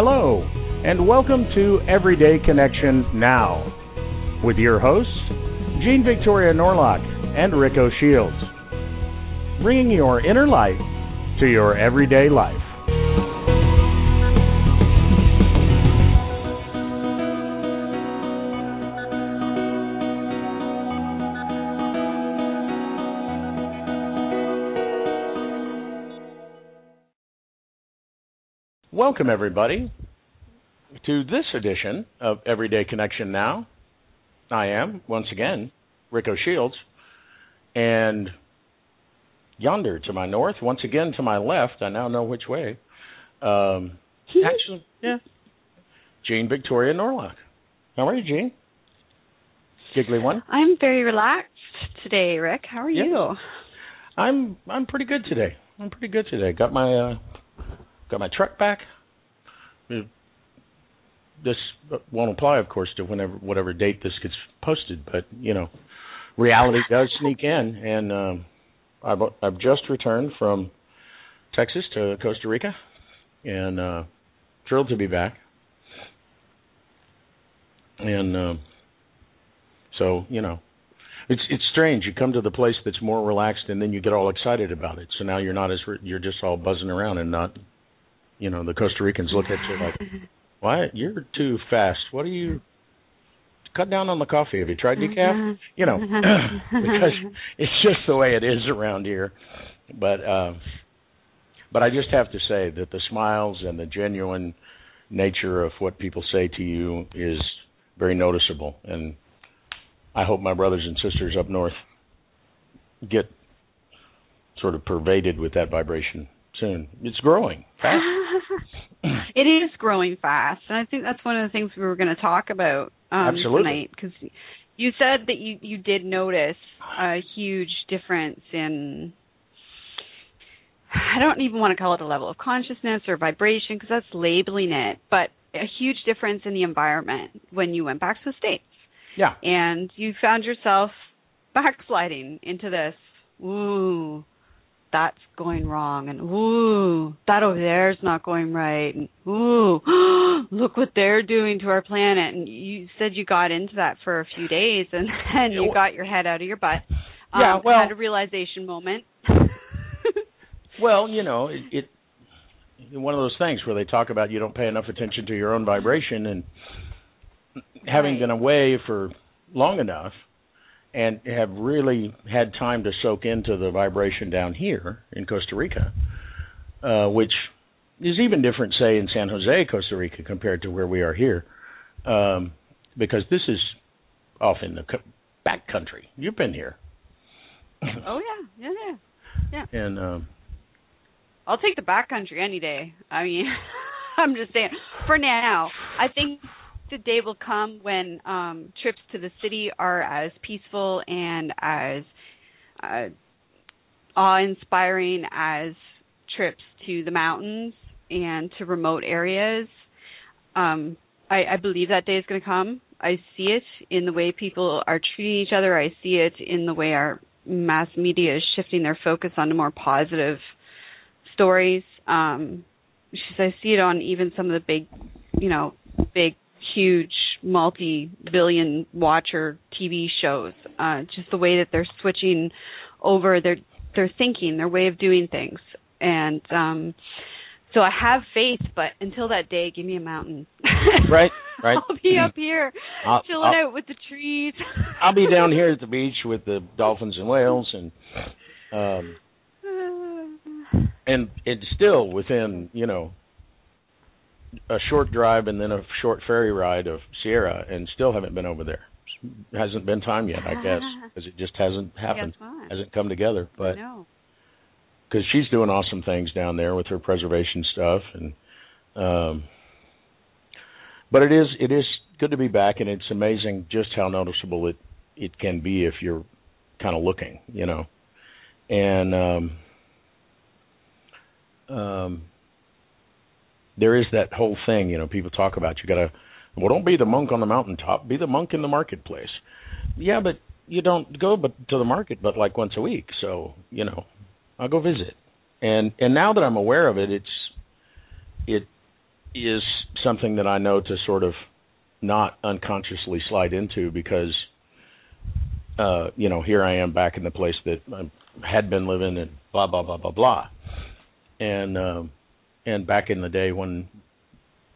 Hello, and welcome to Everyday Connection Now with your hosts, Jean Victoria Norlock and Rick Shields, bringing your inner life to your everyday life. Welcome, everybody, to this edition of Everyday Connection Now. I am, once again, Rick O'Shields, and yonder to my north, once again to my left, I now know which way. Um, actually, yeah, Jean Victoria Norlock. How are you, Jean? Giggly one. I'm very relaxed today, Rick. How are Yeah. you? I'm I'm pretty good today. I'm pretty good today. Got my uh, got my truck back. Uh, This won't apply, of course, to whenever whatever date this gets posted, but you know, reality does sneak in, and um, I've I've just returned from Texas to Costa Rica, and uh, thrilled to be back. And um, so you know, it's it's strange. You come to the place that's more relaxed, and then you get all excited about it. So now you're not as re- you're just all buzzing around and not, you know, the Costa Ricans look at you like, mm-hmm. "Why you're too fast? What are you? Mm-hmm. Cut down on the coffee. Have you tried decaf? Mm-hmm. You know, because it's just the way it is around here. But uh, but I just have to say that the smiles and the genuine nature of what people say to you is very noticeable, and I hope my brothers and sisters up north get sort of pervaded with that vibration soon. It's growing fast. it is growing fast, and I think that's one of the things we were going to talk about um, tonight because you said that you you did notice a huge difference in. I don't even want to call it a level of consciousness or vibration because that's labeling it, but a huge difference in the environment when you went back to the states. Yeah. and you found yourself backsliding into this ooh that's going wrong. And ooh that over there's not going right. And ooh look what they're doing to our planet. And you said you got into that for a few days and then you got your head out of your butt. Um, Yeah, well- had a realization moment. Well, you know, it, it one of those things where they talk about you don't pay enough attention to your own vibration and having Right. been away for long enough and have really had time to soak into the vibration down here in Costa Rica, uh, which is even different, say, in San Jose, Costa Rica, compared to where we are here, um, because this is off in the co- back country. You've been here, oh yeah yeah yeah yeah. and um, I'll take the back country any day. I mean, I'm just saying. For now, I think the day will come when um trips to the city are as peaceful and as uh, awe-inspiring as trips to the mountains and to remote areas. Um, I, I believe that day is going to come. I see it in the way people are treating each other. I see it in the way our mass media is shifting their focus onto more positive stories. Um, I see it on even some of the big, you know, big, huge, multi-billion watcher TV shows. Uh, just the way that they're switching over their their thinking, their way of doing things, and um, so I have faith. But until that day, give me a mountain. Right, right. I'll be up here I'll- chilling I'll- out with the trees. I'll be down here at the beach with the dolphins and whales, and um, and it's still within you know a short drive and then a short ferry ride of Sierra, and still haven't been over there. Hasn't been time yet, I guess, because it just hasn't happened, hasn't come together. But because she's doing awesome things down there with her preservation stuff and um but it is it is good to be back and it's amazing just how noticeable it it can be if you're kind of looking you know and um um there is that whole thing you know people talk about you got to well don't be the monk on the mountaintop be the monk in the marketplace yeah but you don't go but to the market but like once a week so you know I'll go visit. And and now that I'm aware of it, it's it is something that I know to sort of not unconsciously slide into because uh you know here I am back in the place that I had been living and blah blah blah blah blah and um and back in the day when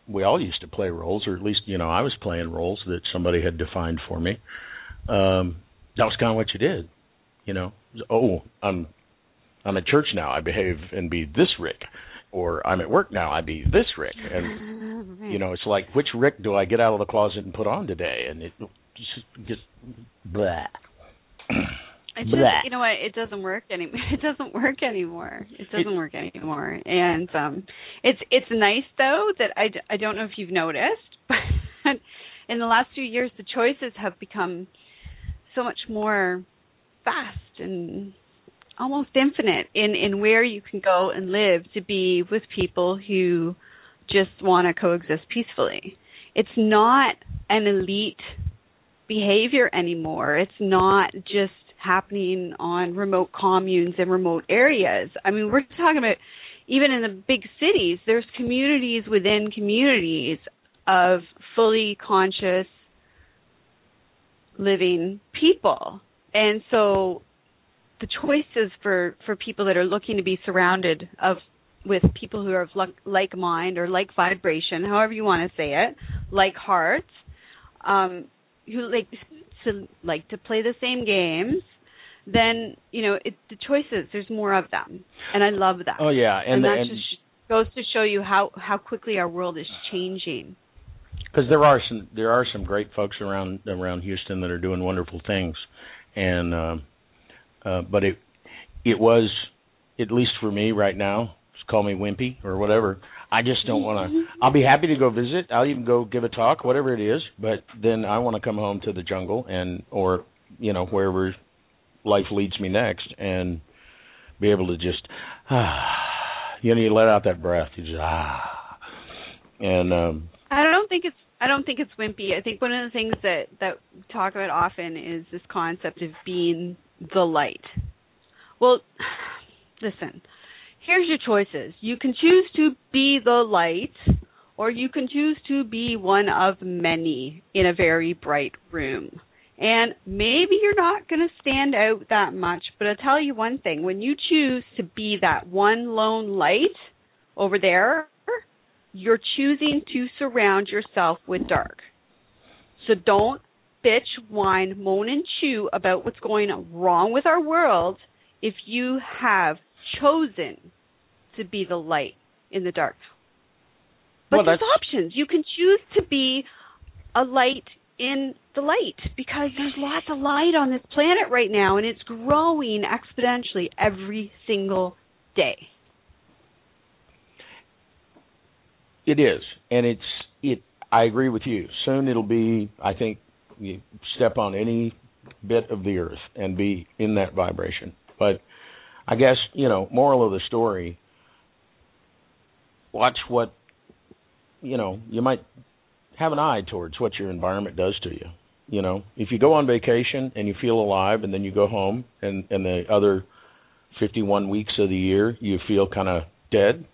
we all used to play roles or at least you know I was playing roles that somebody had defined for me um that was kind of what you did you know oh I'm I'm at church now. I behave and be this Rick, or I'm at work now. I be this Rick, and you know, it's like which Rick do I get out of the closet and put on today? And it just just blah. It just, you know what? It doesn't work any. It doesn't work anymore. It doesn't work anymore. And um, it's it's nice though that I I don't know if you've noticed, but in the last few years the choices have become so much more fast and almost infinite in in where you can go and live to be with people who just want to coexist peacefully. It's not an elite behavior anymore. It's not just happening on remote communes and remote areas. I mean, we're talking about even in the big cities, there's communities within communities of fully conscious living people. And so the choices for for people that are looking to be surrounded of with people who are of like mind or like vibration, however you want to say it, like hearts, um, who like to like to play the same games, then you know it, the choices. There's more of them, and I love that. Oh yeah, and, and that and, just goes to show you how how quickly our world is changing. Because there are some there are some great folks around around Houston that are doing wonderful things, and. Um, uh, but it it was at least for me right now. Call me wimpy or whatever. I just don't want to. I'll be happy to go visit. I'll even go give a talk, whatever it is. But then I want to come home to the jungle and or you know wherever life leads me next and be able to just ah, you know you let out that breath. You just ah, and um I don't think it's I don't think it's wimpy. I think one of the things that that we talk about often is this concept of being the light. Well, listen, here's your choices. You can choose to be the light, or you can choose to be one of many in a very bright room. And maybe you're not going to stand out that much, but I'll tell you one thing when you choose to be that one lone light over there, you're choosing to surround yourself with dark. So don't bitch, whine, moan, and chew about what's going wrong with our world if you have chosen to be the light in the dark. But well, there's options. You can choose to be a light in the light because there's lots of light on this planet right now and it's growing exponentially every single day. It is. And it's it I agree with you. Soon it'll be I think you step on any bit of the earth and be in that vibration. But I guess, you know, moral of the story, watch what you know, you might have an eye towards what your environment does to you. You know, if you go on vacation and you feel alive and then you go home and and the other 51 weeks of the year you feel kind of dead,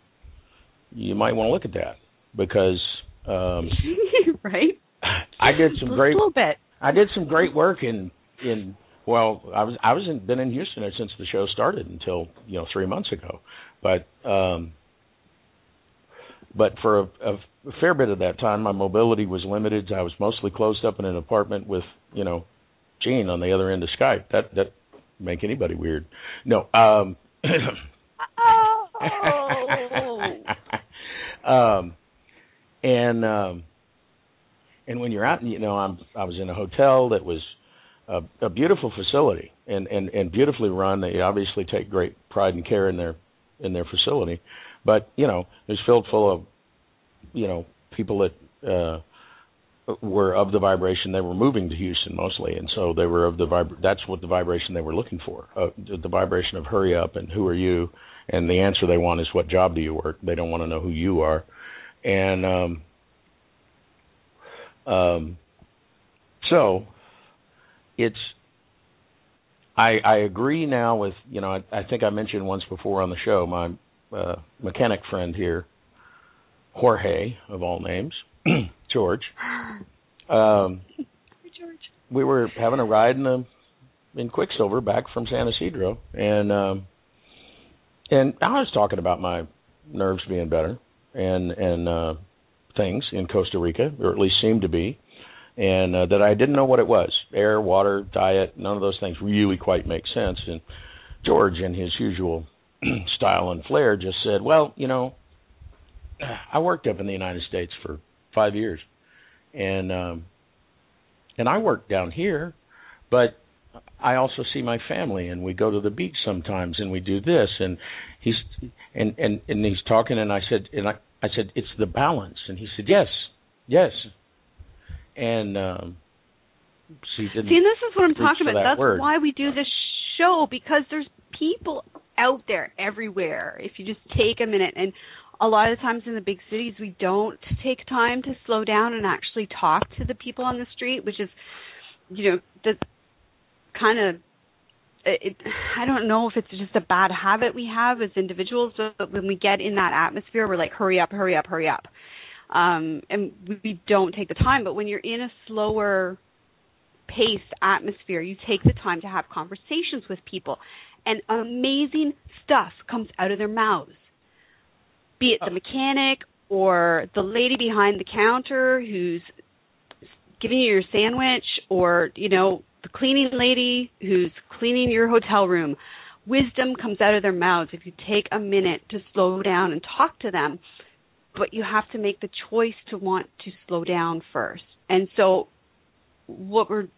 you might want to look at that because um right I did some great. A little bit. I did some great work in in. Well, I was I was in, been in Houston since the show started until you know three months ago, but um, but for a, a fair bit of that time, my mobility was limited. I was mostly closed up in an apartment with you know Jean on the other end of Skype. That that make anybody weird. No. Um, oh. um, and um, and when you're out, you know, I'm I was in a hotel that was a, a beautiful facility and and and beautifully run. They obviously take great pride and care in their in their facility, but you know it was filled full of you know people that uh, were of the vibration they were moving to Houston mostly, and so they were of the vib. That's what the vibration they were looking for. Uh, the vibration of hurry up and who are you, and the answer they want is what job do you work. They don't want to know who you are, and um, um, so it's. I I agree now with you know I, I think I mentioned once before on the show my uh, mechanic friend here, Jorge of all names. George. Um, George. We were having a ride in the in Quicksilver back from San Isidro, and um, and I was talking about my nerves being better and and uh, things in Costa Rica, or at least seemed to be, and uh, that I didn't know what it was. Air, water, diet, none of those things really quite make sense. And George, in his usual style and flair, just said, "Well, you know, I worked up in the United States for five years, and um, and I work down here, but I also see my family, and we go to the beach sometimes, and we do this, and he's and and and he's talking, and I said, and I I said it's the balance, and he said yes, yes, and um, see, see, and this is what I'm talking about. That That's word. why we do this show because there's people out there everywhere. If you just take a minute and a lot of times in the big cities we don't take time to slow down and actually talk to the people on the street which is you know the kind of it, I don't know if it's just a bad habit we have as individuals, but when we get in that atmosphere, we're like, hurry up, hurry up, hurry up. Um, and we don't take the time. But when you're in a slower paced atmosphere, you take the time to have conversations with people, and amazing stuff comes out of their mouths. Be it the oh. mechanic or the lady behind the counter who's giving you your sandwich or you know the cleaning lady who's cleaning your hotel room. Wisdom comes out of their mouths if you take a minute to slow down and talk to them. But you have to make the choice to want to slow down first. And so what we're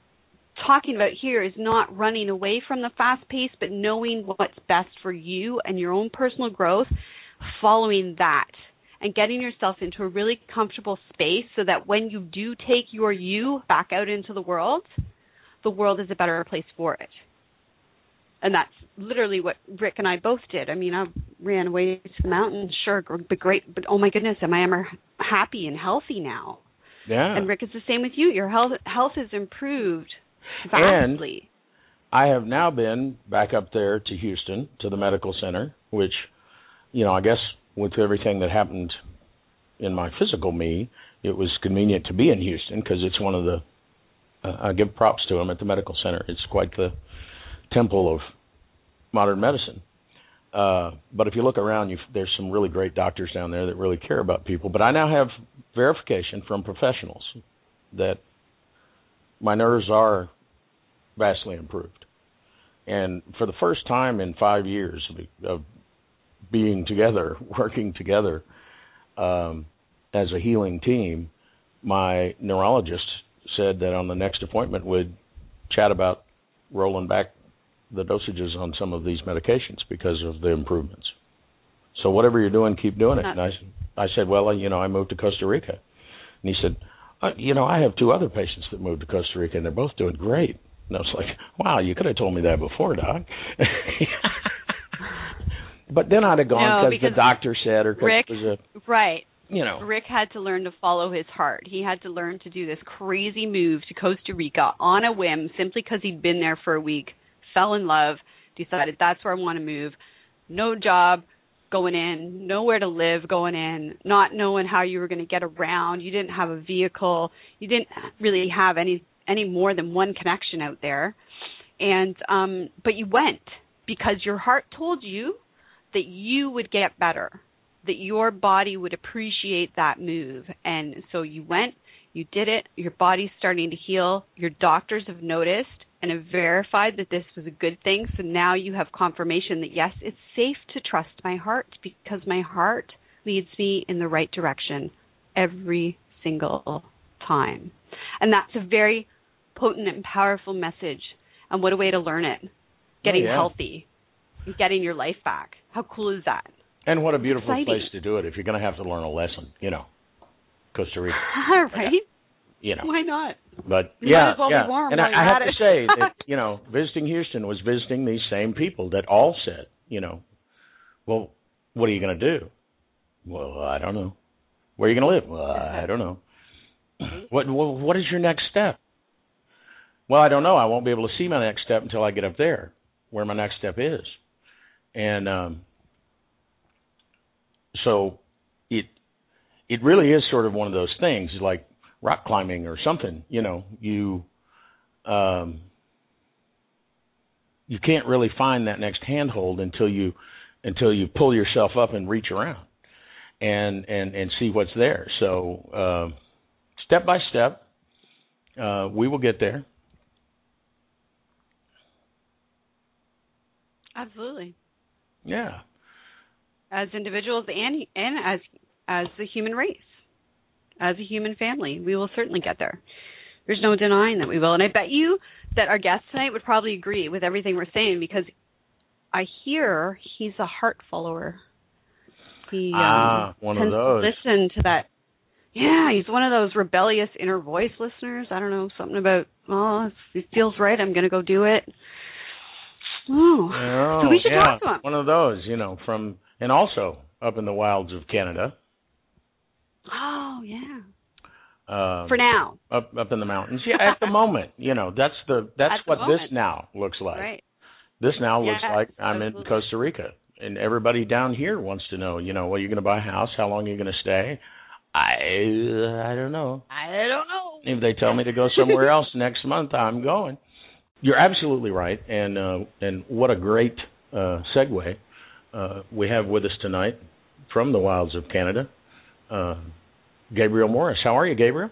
talking about here is not running away from the fast pace but knowing what's best for you and your own personal growth following that and getting yourself into a really comfortable space so that when you do take your you back out into the world, the world is a better place for it. And that's literally what Rick and I both did. I mean, I ran away to the mountains, sure, but great, but oh my goodness, am I ever happy and healthy now? Yeah. And Rick, it's the same with you. Your health health has improved vastly. And I have now been back up there to Houston to the medical center, which you know, I guess with everything that happened in my physical me, it was convenient to be in Houston because it's one of the. Uh, I give props to them at the medical center. It's quite the temple of modern medicine. Uh, but if you look around, you, there's some really great doctors down there that really care about people. But I now have verification from professionals that my nerves are vastly improved. And for the first time in five years of, being together, working together um, as a healing team, my neurologist said that on the next appointment we'd chat about rolling back the dosages on some of these medications because of the improvements. So whatever you're doing, keep doing it. And I, I said, well, you know, I moved to Costa Rica, and he said, uh, you know, I have two other patients that moved to Costa Rica, and they're both doing great. And I was like, wow, you could have told me that before, Doc. But then I'd have gone no, because the doctor said, or Rick, it was a, right. You know, Rick had to learn to follow his heart. He had to learn to do this crazy move to Costa Rica on a whim, simply because he'd been there for a week, fell in love, decided that's where I want to move. No job going in, nowhere to live going in, not knowing how you were going to get around. You didn't have a vehicle. You didn't really have any any more than one connection out there. And um but you went because your heart told you that you would get better, that your body would appreciate that move. And so you went, you did it, your body's starting to heal, your doctors have noticed and have verified that this was a good thing. So now you have confirmation that yes, it's safe to trust my heart because my heart leads me in the right direction every single time. And that's a very potent and powerful message. And what a way to learn it. Getting oh, yeah. healthy, getting your life back. How cool is that? And what a beautiful Exciting. place to do it if you're going to have to learn a lesson, you know. Costa Rica, right? you know. Why not? But You yeah, well yeah. warm and I, I have at to say that you know, visiting Houston was visiting these same people that all said, you know, well, what are you going to do? Well, I don't know. Where are you going to live? Well, I don't know. What, what what is your next step? Well, I don't know. I won't be able to see my next step until I get up there, where my next step is, and um, so it it really is sort of one of those things, like rock climbing or something. You know, you um, you can't really find that next handhold until you until you pull yourself up and reach around and and and see what's there. So uh, step by step, uh, we will get there. Absolutely. Yeah. As individuals and and as as the human race, as a human family, we will certainly get there. There's no denying that we will, and I bet you that our guest tonight would probably agree with everything we're saying because I hear he's a heart follower. He um, Ah, one of those. Listen to that. Yeah, he's one of those rebellious inner voice listeners. I don't know something about. Oh, it feels right. I'm going to go do it. Oh, Oh, so we should yeah, talk to him. One of those, you know, from and also up in the wilds of Canada. Oh yeah. Um, For now, up up in the mountains. Yeah, at the moment, you know, that's the that's At what moment. this now looks like. right? This now looks like I'm in. Costa Rica, and everybody down here wants to know, you know, well, you're going to buy a house. How long are you going to stay? I I don't know. I don't know. If they tell me to go somewhere else next month, I'm going. You're absolutely right, and uh, and what a great uh, segue uh, we have with us tonight from the wilds of Canada, uh, Gabriel Morris. How are you, Gabriel?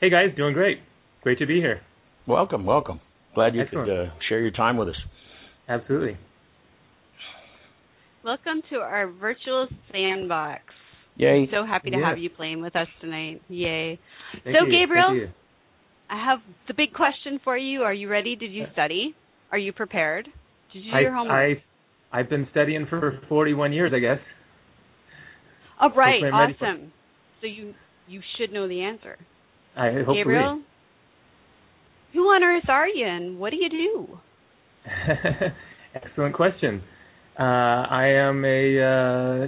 Hey guys, doing great. Great to be here. Welcome, welcome. Glad you Excellent. could uh, share your time with us. Absolutely. Welcome to our virtual sandbox. Yay! So happy to Yeah. have you playing with us tonight. Yay. Thank So, you. Gabriel? I have the big question for you. Are you ready? Did you study? Are you prepared? Did you do I, your homework? I, I've been studying for 41 years, I guess. oh, right. hopefully I'm ready for- Awesome. So you you should know the answer. I hopefully. Gabriel, who on earth are you, and what do you do? Excellent question. Uh, I am a uh,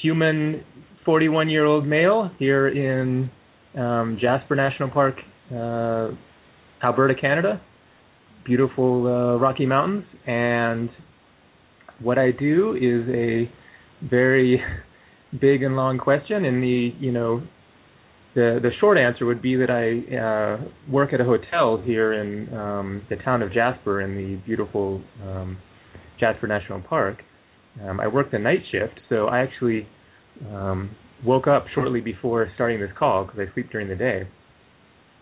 human 41 year old male here in um, Jasper National Park, uh, Alberta, Canada. Beautiful uh, Rocky Mountains. And what I do is a very big and long question. And the, you know, the the short answer would be that I uh, work at a hotel here in um, the town of Jasper in the beautiful um, Jasper National Park. Um, I work the night shift, so I actually um, woke up shortly before starting this call because I sleep during the day.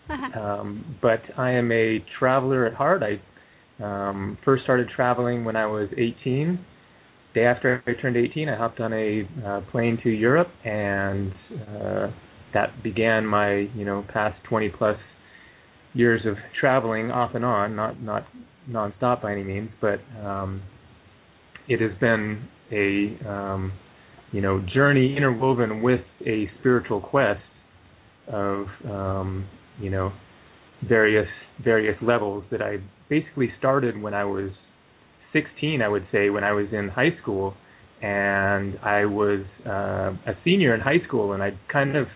Um, but I am a traveler at heart. I um, first started traveling when I was 18. Day after I turned 18, I hopped on a uh, plane to Europe, and uh, that began my you know past 20 plus years of traveling off and on, not not nonstop by any means, but um, it has been a um, you know journey interwoven with a spiritual quest of um, you know various various levels that I basically started when I was 16, I would say, when I was in high school, and I was uh, a senior in high school, and I kind of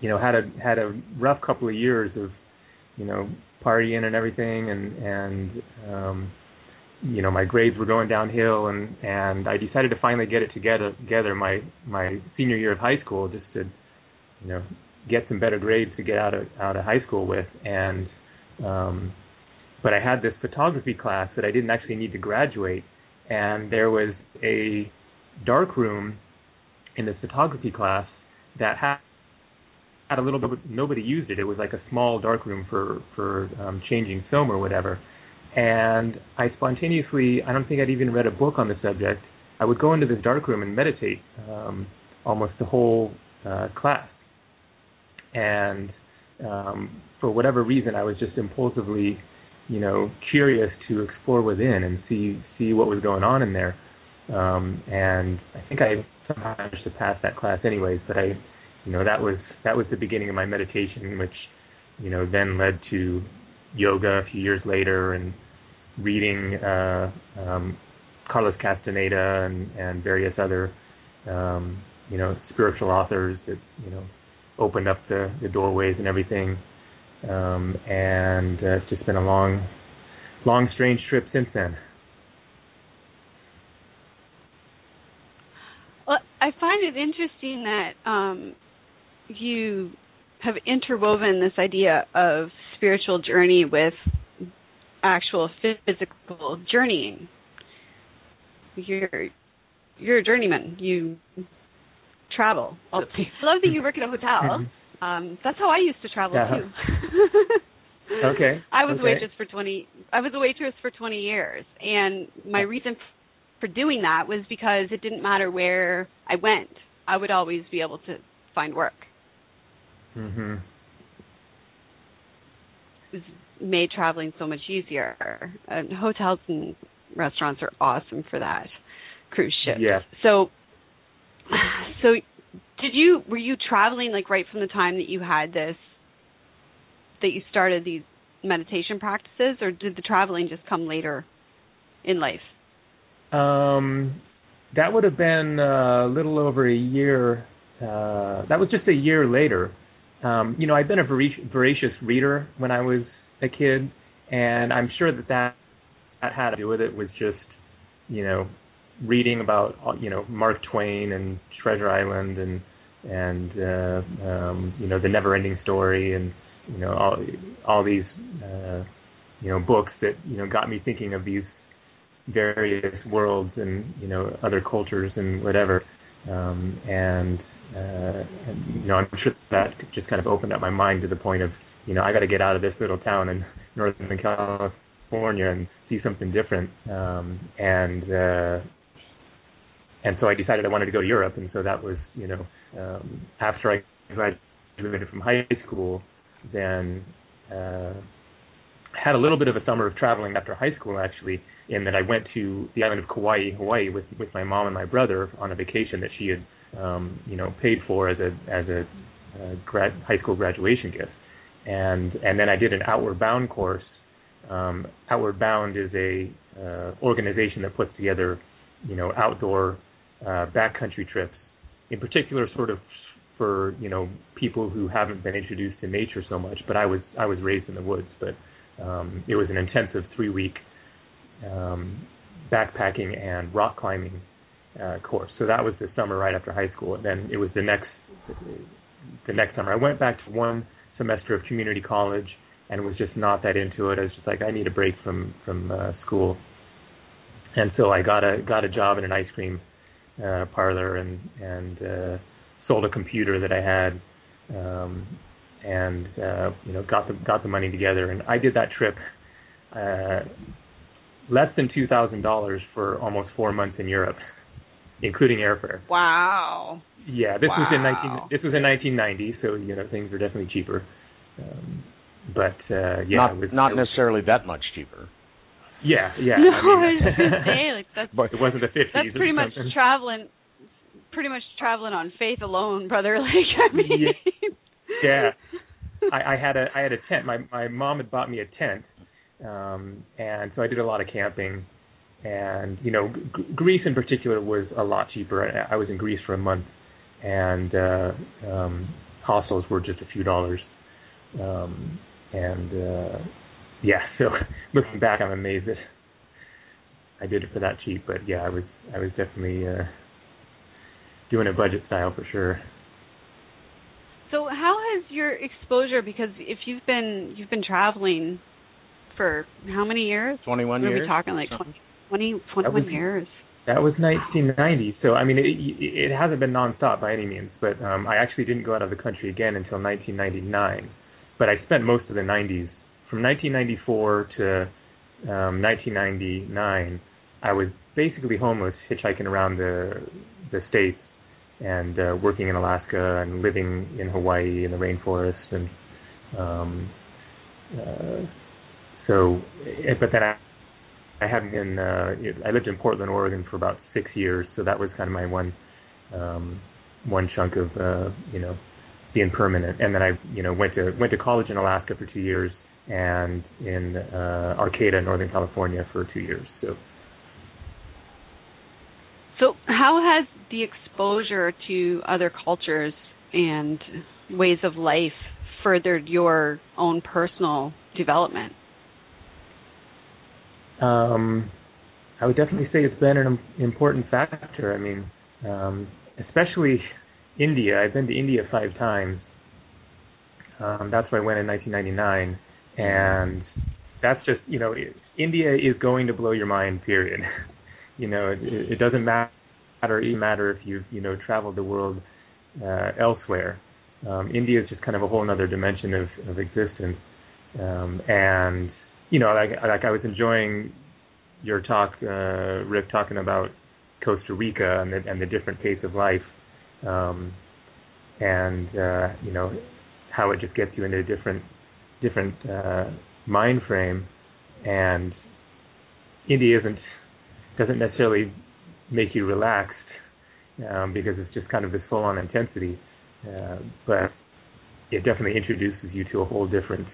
you know had a had a rough couple of years of you know partying and everything. And and um you know my grades were going downhill and and I decided to finally get it together together my my senior year of high school just to you know get some better grades to get out of out of high school with. And um but I had this photography class that I didn't actually need to graduate. And there was a dark room in this photography class that had had a little bit nobody used it. It was like a small dark room for for um changing film or whatever. And I spontaneously I don't think I'd even read a book on the subject. I would go into this dark room and meditate um almost the whole uh class and um for whatever reason I was just impulsively you know curious to explore within and see see what was going on in there um, and I think I somehow managed to pass that class anyways. But I, you know, that was that was the beginning of my meditation, which, you know, then led to yoga a few years later and reading uh, um, Carlos Castaneda and, and various other, um, you know, spiritual authors that you know opened up the, the doorways and everything. Um, and uh, it's just been a long, long, strange trip since then. Well, I find it interesting that um, you have interwoven this idea of spiritual journey with actual physical journeying. You're you're a journeyman. You travel. I love that you work at a hotel. Mm-hmm. Um, that's how I used to travel too. okay. I was okay. a waitress for twenty. I was a waitress for twenty years, and my reason for doing that was because it didn't matter where I went. I would always be able to find work. Mhm. It made traveling so much easier. And hotels and restaurants are awesome for that. Cruise ships. Yeah. So, so did you were you traveling like right from the time that you had this that you started these meditation practices, or did the traveling just come later in life? Um, that would have been a little over a year. Uh, that was just a year later. Um, you know, I've been a voracious reader when I was a kid, and I'm sure that that, that had to do with it. Was just, you know, reading about you know Mark Twain and Treasure Island and and uh, um, you know the Never-Ending Story and you know all all these uh, you know books that you know got me thinking of these various worlds and you know other cultures and whatever. Um, and, uh, and you know I'm sure that just kind of opened up my mind to the point of you know I got to get out of this little town in Northern California and see something different. Um, and uh, and so I decided I wanted to go to Europe and so that was you know um, after I graduated from high school then uh, had a little bit of a summer of traveling after high school actually in that I went to the island of Kauai, Hawaii with with my mom and my brother on a vacation that she had um, you know paid for as a as a uh, grad high school graduation gift. And and then I did an outward bound course. Um, outward bound is a uh, organization that puts together you know outdoor uh, backcountry trips, in particular sort of for you know people who haven't been introduced to nature so much. But I was I was raised in the woods, but um, it was an intensive three week um, backpacking and rock climbing uh, course. So that was the summer right after high school. And then it was the next the next summer. I went back to one semester of community college and was just not that into it. I was just like, I need a break from from uh, school. And so I got a got a job in an ice cream uh, parlor and and uh, sold a computer that I had. Um, and uh, you know got the got the money together and I did that trip uh, less than two thousand dollars for almost four months in Europe, including airfare. Wow. Yeah, this wow. was in nineteen this was in nineteen ninety, so you know things were definitely cheaper. Um, but uh, yeah, not it was, not it, necessarily that much cheaper. Yeah, yeah. No, I, mean, I was gonna say like that's but it wasn't the fifties. that's pretty much something. traveling, pretty much traveling on faith alone, brother. Like I mean. Yeah. yeah. I, I had a I had a tent. My my mom had bought me a tent, um, and so I did a lot of camping. And you know, G- Greece in particular was a lot cheaper. I, I was in Greece for a month, and uh, um, hostels were just a few dollars. Um, and uh, yeah, so looking back, I'm amazed that I did it for that cheap. But yeah, I was I was definitely uh, doing a budget style for sure. So how has your exposure because if you've been you've been traveling for how many years? Twenty one We're years. talking like 20, 20 21 was- years. That was 1990. So I mean, it, it hasn't been nonstop by any means. But um, I actually didn't go out of the country again until 1999. But I spent most of the 90s from 1994 to um, 1999. I was basically homeless, hitchhiking around the the states and uh, working in Alaska and living in Hawaii in the rainforest and um, uh, so. eh, But then I hadn't been. Uh, I lived in Portland, Oregon, for about six years, so that was kind of my one um, one chunk of uh, you know being permanent. And then I you know went to went to college in Alaska for two years and in uh, Arcata, Northern California, for two years. So. So, how has the exposure to other cultures and ways of life furthered your own personal development? Um, I would definitely say it's been an important factor. I mean, um, especially India. I've been to India five times. Um, that's where I went in 1999, and that's just you know, India is going to blow your mind. Period. you know, it, it doesn't matter even matter if you've you know traveled the world uh, elsewhere. Um, India is just kind of a whole other dimension of, of existence, um, and you know, like, like I was enjoying your talk, uh, Rick, talking about Costa Rica and the, and the different pace of life, um, and uh, you know how it just gets you into a different different uh, mind frame, and India isn't doesn't necessarily make you relaxed um, because it's just kind of this full on intensity, uh, but it definitely introduces you to a whole different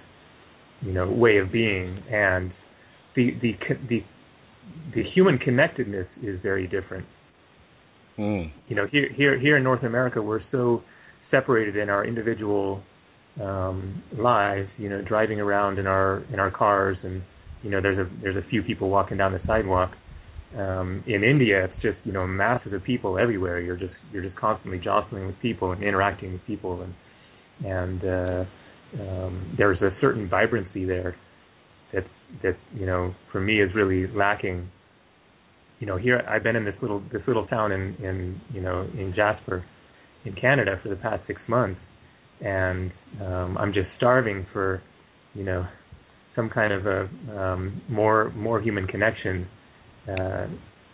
you know way of being and the the the the human connectedness is very different mm. you know here here here in north america we're so separated in our individual um lives you know driving around in our in our cars. And you know there's a there's a few people walking down the sidewalk. Um in india it's just you know masses of people everywhere. You're just you're just constantly jostling with people and interacting with people. And and uh um, there's a certain vibrancy there that that you know for me is really lacking. You know, here I've been in this little this little town in in you know in Jasper, in Canada for the past six months, and um, I'm just starving for, you know, some kind of a um, more more human connection. Uh,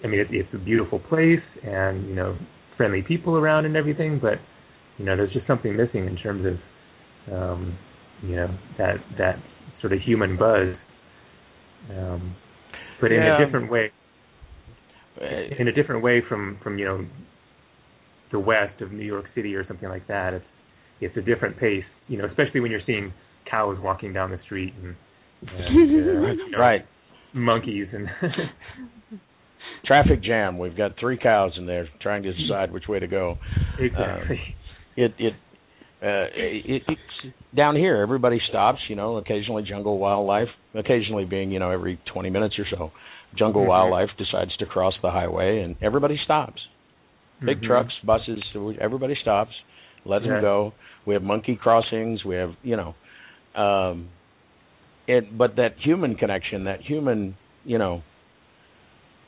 I mean, it, it's a beautiful place, and you know, friendly people around and everything, but you know, there's just something missing in terms of um, you know that that sort of human buzz, um, but in yeah. a different way. In a different way from from you know the west of New York City or something like that. It's it's a different pace, you know, especially when you're seeing cows walking down the street and, and uh, you know, right monkeys and traffic jam. We've got three cows in there trying to decide which way to go. exactly. Uh, it it uh, it, it's down here. Everybody stops, you know. Occasionally, jungle wildlife. Occasionally, being you know every 20 minutes or so, jungle Mhm. wildlife decides to cross the highway, and everybody stops. Big Mhm. trucks, buses, everybody stops, let Yeah. them go. We have monkey crossings. We have you know, um, it. But that human connection, that human, you know,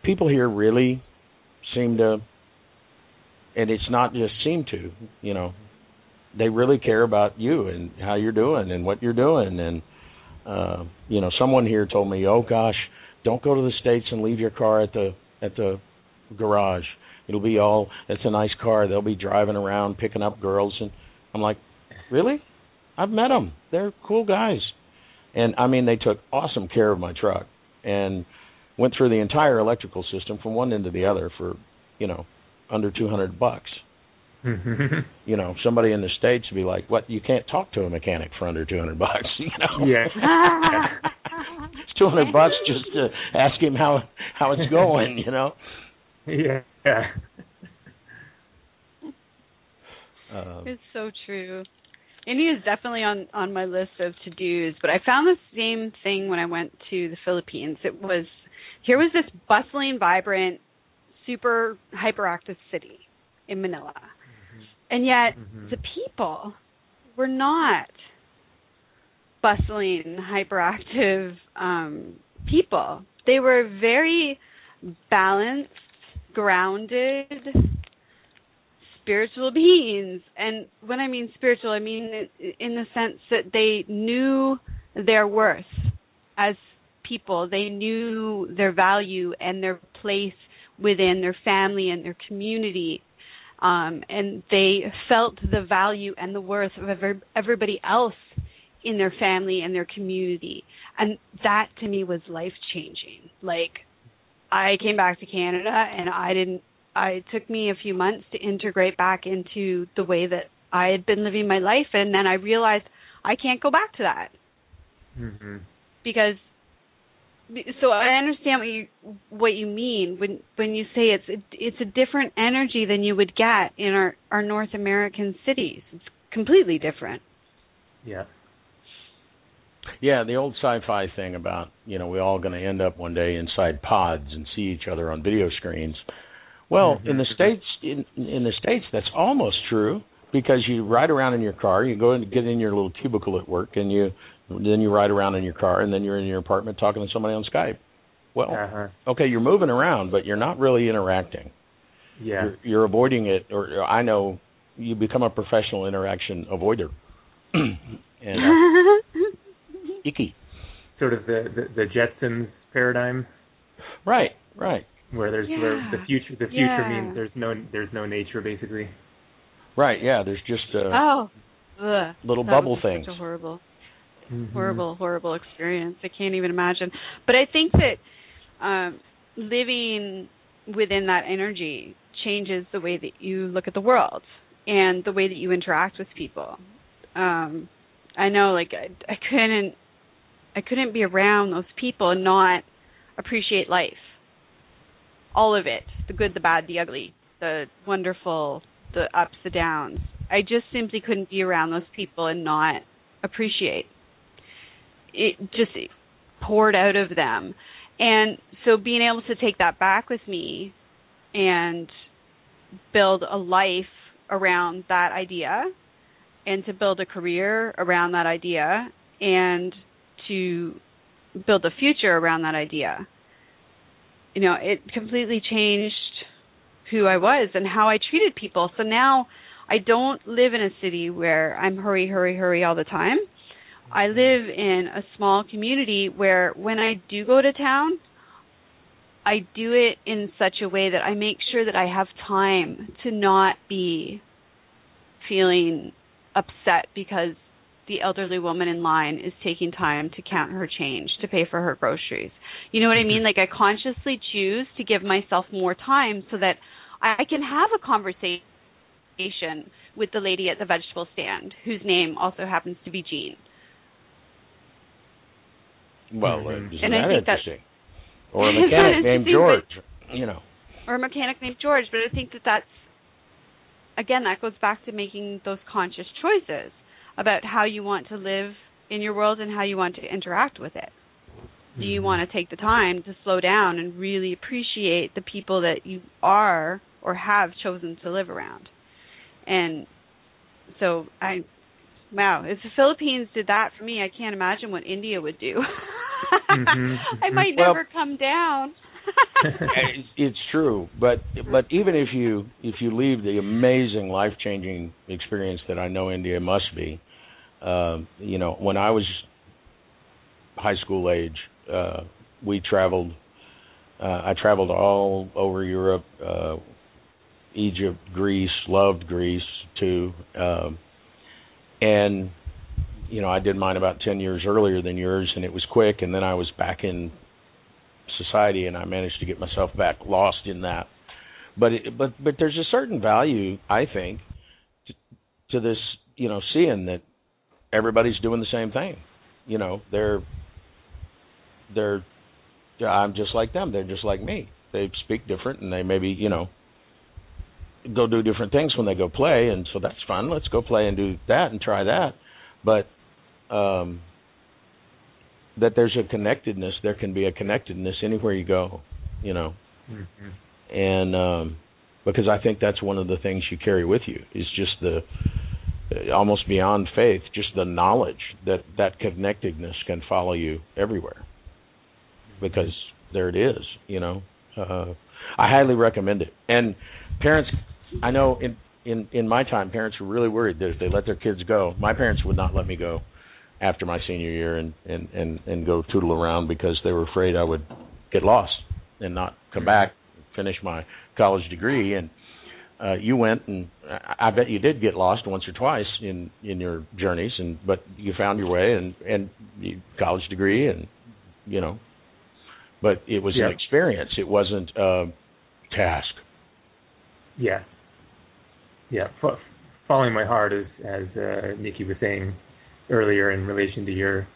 people here really seem to, and it's not just seem to, you know, they really care about you and how you're doing and what you're doing and uh you know someone here told me oh gosh don't go to the states and leave your car at the at the garage it'll be all it's a nice car they'll be driving around picking up girls and i'm like really i've met them they're cool guys and i mean they took awesome care of my truck and went through the entire electrical system from one end to the other for you know under 200 bucks you know, somebody in the states would be like, "What? You can't talk to a mechanic for under two hundred bucks." You know, yeah. it's two hundred bucks just to ask him how how it's going. You know. yeah. Yeah. Uh, It's so true. India is definitely on on my list of to dos, but I found the same thing when I went to the Philippines. It was here was this bustling, vibrant, super hyperactive city in Manila, and yet Mhm. the people were not bustling, hyperactive um, people. They were very balanced, grounded, spiritual beings. And when I mean spiritual, I mean in the sense that they knew their worth as people. They knew their value and their place within their family and their community. Um, and they felt the value and the worth of every, everybody else in their family and their community. And that to me was life changing. Like I came back to Canada and I didn't I it took me a few months to integrate back into the way that I had been living my life and then I realized I can't go back to that. Mhm. Because so I understand what you what you mean when when you say it's a, it's a different energy than you would get in our our North American cities. It's completely different. Yeah. Yeah, the old sci-fi thing about you know we all going to end up one day inside pods and see each other on video screens. Well, Mhm. in the states, in in the states, that's almost true because you ride around in your car, you go and get in your little cubicle at work, and you then you ride around in your car, and then you're in your apartment talking to somebody on Skype. Well, Uh-huh. okay, you're moving around, but you're not really interacting. Yeah. You're, you're avoiding it, or I know you become a professional interaction avoider. and uh, icky. Sort of the, the the Jetsons paradigm Right, right, where there's where the future the future Yeah. means there's no there's no nature basically. right. Yeah, there's just uh, oh, ugh. little That bubble was such a horrible. Mhm. horrible horrible experience i can't even imagine but i think that um living within that energy changes the way that you look at the world and the way that you interact with people um i know like i, I couldn't i couldn't be around those people and not appreciate life. All of it the good the bad the ugly the wonderful the ups the downs. I just simply couldn't be around those people and not appreciate. It just poured out of them. And so being able to take that back with me and build a life around that idea and to build a career around that idea and to build a future around that idea. You know, it completely changed who I was and how I treated people. So now I don't live in a city where I'm hurry, hurry, hurry all the time. I live in a small community where when I do go to town, I do it in such a way that I make sure that I have time to not be feeling upset because the elderly woman in line is taking time to count her change to pay for her groceries. You know what I mean? Like I consciously choose to give myself more time so that I can have a conversation with the lady at the vegetable stand whose name also happens to be Jean. Well, uh, isn't And I that think that- interesting? Or a mechanic named interesting, George. You know. or a mechanic named George, but I think that that's again that goes back to making those conscious choices about how you want to live in your world and how you want to interact with it. Do you Mhm. want to take the time to slow down and really appreciate the people that you are or have chosen to live around? And so I wow, if the Philippines did that for me, I can't imagine what India would do. Mhm, I might Well- never come down. It's- it's true, but but even if you if you leave the amazing life changing experience that I know India must be, um, you know, when I was high school age, uh, we traveled. Uh, I traveled all over Europe, uh, Egypt, Greece. Loved Greece too, um, and you know I did mine about ten years earlier than yours, and it was quick. And then I was back in society, and I managed to get myself back lost in that. But it, but but there's a certain value, I think, to, to this. You know, seeing that everybody's doing the same thing. You know, they're they're. I'm just like them. They're just like me. They speak different, and they maybe you know go do different things when they go play, and so that's fun. Let's go play and do that and try that. But um, that there's a connectedness. There can be a connectedness anywhere you go, you know, Mhm. and um, because I think that's one of the things you carry with you is just the almost beyond faith, just the knowledge that that connectedness can follow you everywhere because there it is, you know. Uh, I highly recommend it. And parents, I know in in in my time, parents were really worried that if they let their kids go, my parents would not let me go after my senior year and and and and go tootle around because they were afraid I would get lost and not come back, finish my college degree. And uh, you went, and I, I bet you did get lost once or twice in in your journeys, and but you found your way and and you, college degree, and you know but it was Yeah. an experience. It wasn't a task. Yeah. Yeah. F- following my heart, as as uh, Nikki was saying earlier, in relation to your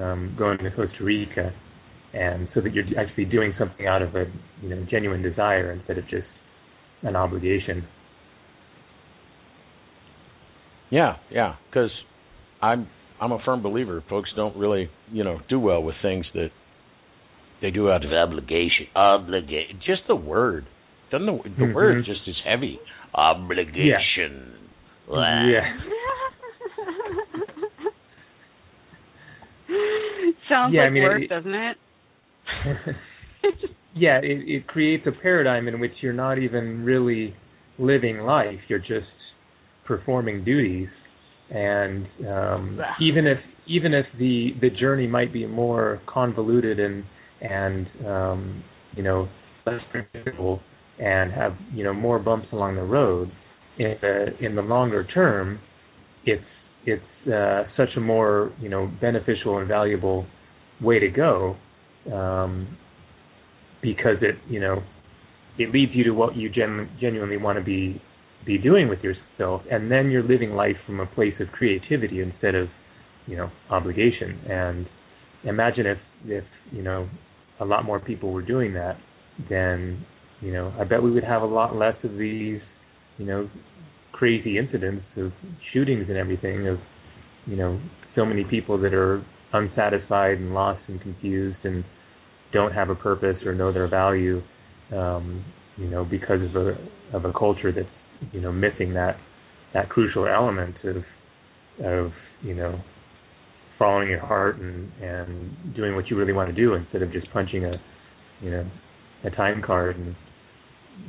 um, going to Costa Rica, and so that you're actually doing something out of a you know genuine desire instead of just an obligation. Yeah, yeah, because I'm I'm a firm believer. Folks don't really you know do well with things that they do out of obligation. Obligation, just the word. Doesn't the, the Mhm. word just is heavy? Obligation. Blah. Yeah. Sounds Yeah, I like mean, work, it- doesn't it? yeah, it, it creates a paradigm in which you're not even really living life. You're just performing duties, and um, even if even if the the journey might be more convoluted and and um, you know less predictable and have you know more bumps along the road, in the in the longer term, it's it's uh, such a more you know beneficial and valuable way to go um, because it you know it leads you to what you gen- genuinely want to be be doing with yourself, and then you're living life from a place of creativity instead of you know obligation. And imagine if if you know a lot more people were doing that, then you know I bet we would have a lot less of these you know crazy incidents of shootings and everything of you know so many people that are unsatisfied and lost and confused and don't have a purpose or know their value um you know because of a of a culture that's you know missing that that crucial element of of you know following your heart and and doing what you really want to do instead of just punching a you know a time card and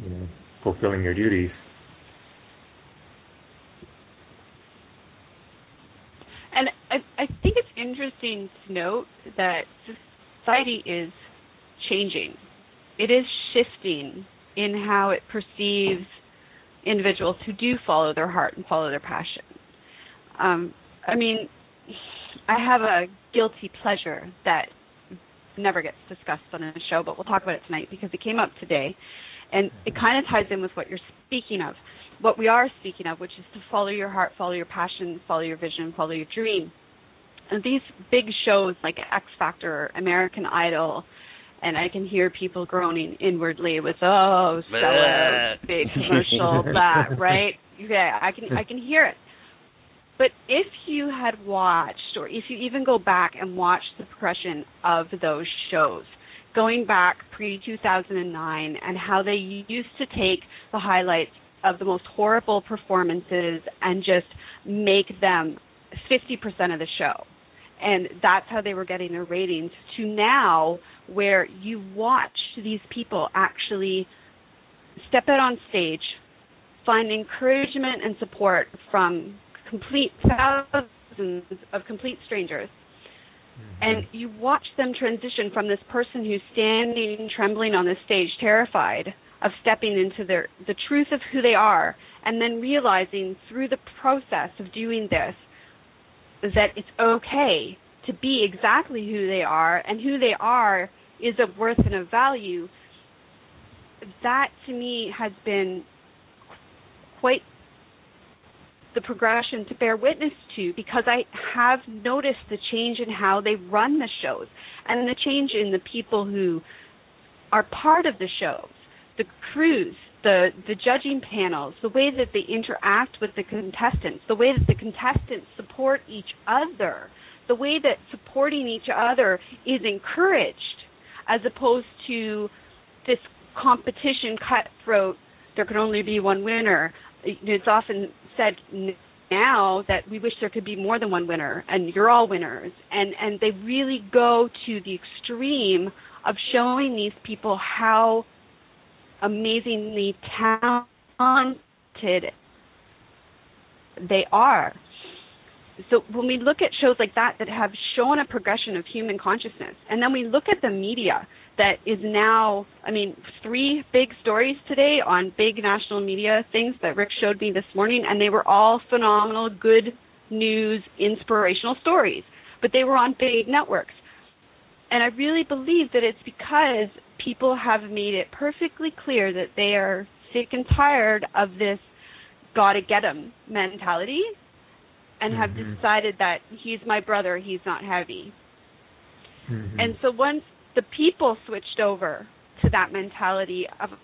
you know fulfilling your duties And I, I think it's interesting to note that society is changing. It is shifting in how it perceives individuals who do follow their heart and follow their passion. Um, I mean, I have a guilty pleasure that never gets discussed on a show, but we'll talk about it tonight because it came up today. And it kind of ties in with what you're speaking of what we are speaking of, which is to follow your heart, follow your passion, follow your vision, follow your dream. And these big shows like X Factor, American Idol, and I can hear people groaning inwardly with oh sellout, big commercial, that right? Yeah, I can I can hear it. But if you had watched, or if you even go back and watch the progression of those shows, going back pre 2009 and how they used to take the highlights of the most horrible performances and just make them 50% of the show. And that's how they were getting their ratings to now where you watch these people actually step out on stage, find encouragement and support from complete thousands of complete strangers. Mm-hmm. And you watch them transition from this person who's standing trembling on the stage, terrified, of stepping into their the truth of who they are and then realizing through the process of doing this that it's okay to be exactly who they are and who they are is of worth and of value. That to me has been quite the progression to bear witness to because I have noticed the change in how they run the shows and the change in the people who are part of the shows the crews, the the judging panels, the way that they interact with the contestants, the way that the contestants support each other, the way that supporting each other is encouraged, as opposed to this competition cutthroat. There can only be one winner. It's often said now that we wish there could be more than one winner, and you're all winners. And and they really go to the extreme of showing these people how amazingly talented they are. So when we look at shows like that that have shown a progression of human consciousness, and then we look at the media that is now, I mean, three big stories today on big national media things that Rick showed me this morning, and they were all phenomenal, good news, inspirational stories, but they were on big networks. and I really believe that it's because people have made it perfectly clear that they are sick and tired of this gotta get him mentality and have Mhm. decided that he's my brother, he's not heavy. Mhm. And so once the people switched over to that mentality of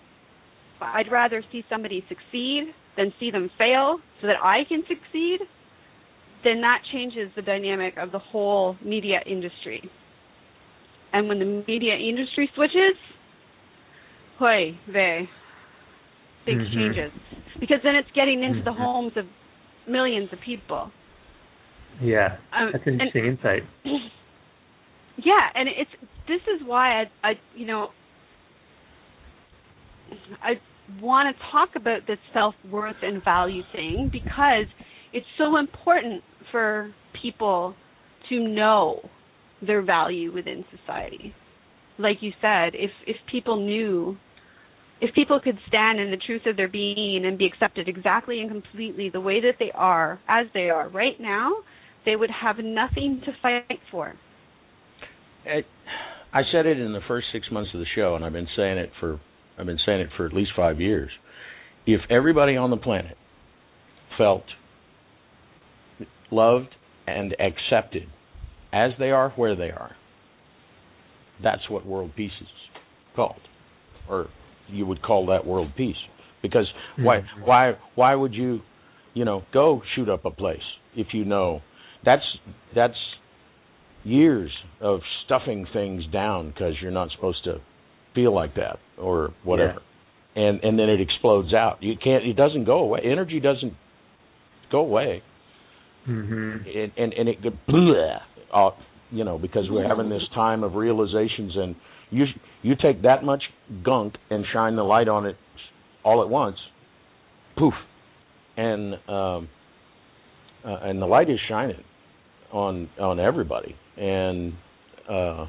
I'd rather see somebody succeed than see them fail so that I can succeed, then that changes the dynamic of the whole media industry. And when the media industry switches, hoy vey, things Mhm. changes. Because then it's getting into the Mhm. homes of millions of people. yeah, Um, that's and- interesting insight. yeah and it's this is why i i you know i want to talk about this self worth and value thing because it's so important for people to know their value within society like you said if if people knew if people could stand in the truth of their being and be accepted exactly and completely the way that they are as they are right now they would have nothing to fight for I, I said it in the first six months of the show, and I've been saying it for I've been saying it for at least five years. If everybody on the planet felt loved and accepted as they are, where they are, that's what world peace is called, or you would call that world peace. Because why Mhm. why why would you, you know, go shoot up a place if you know? That's that's years of stuffing things down because you're not supposed to feel like that or whatever. And and then it explodes out. You can't it doesn't go away. Energy doesn't go away Mhm. and and, and it go bleh, uh, you know because we're having this time of realizations and you you take that much gunk and shine the light on it all at once poof. And um uh, and the light is shining on on everybody. And uh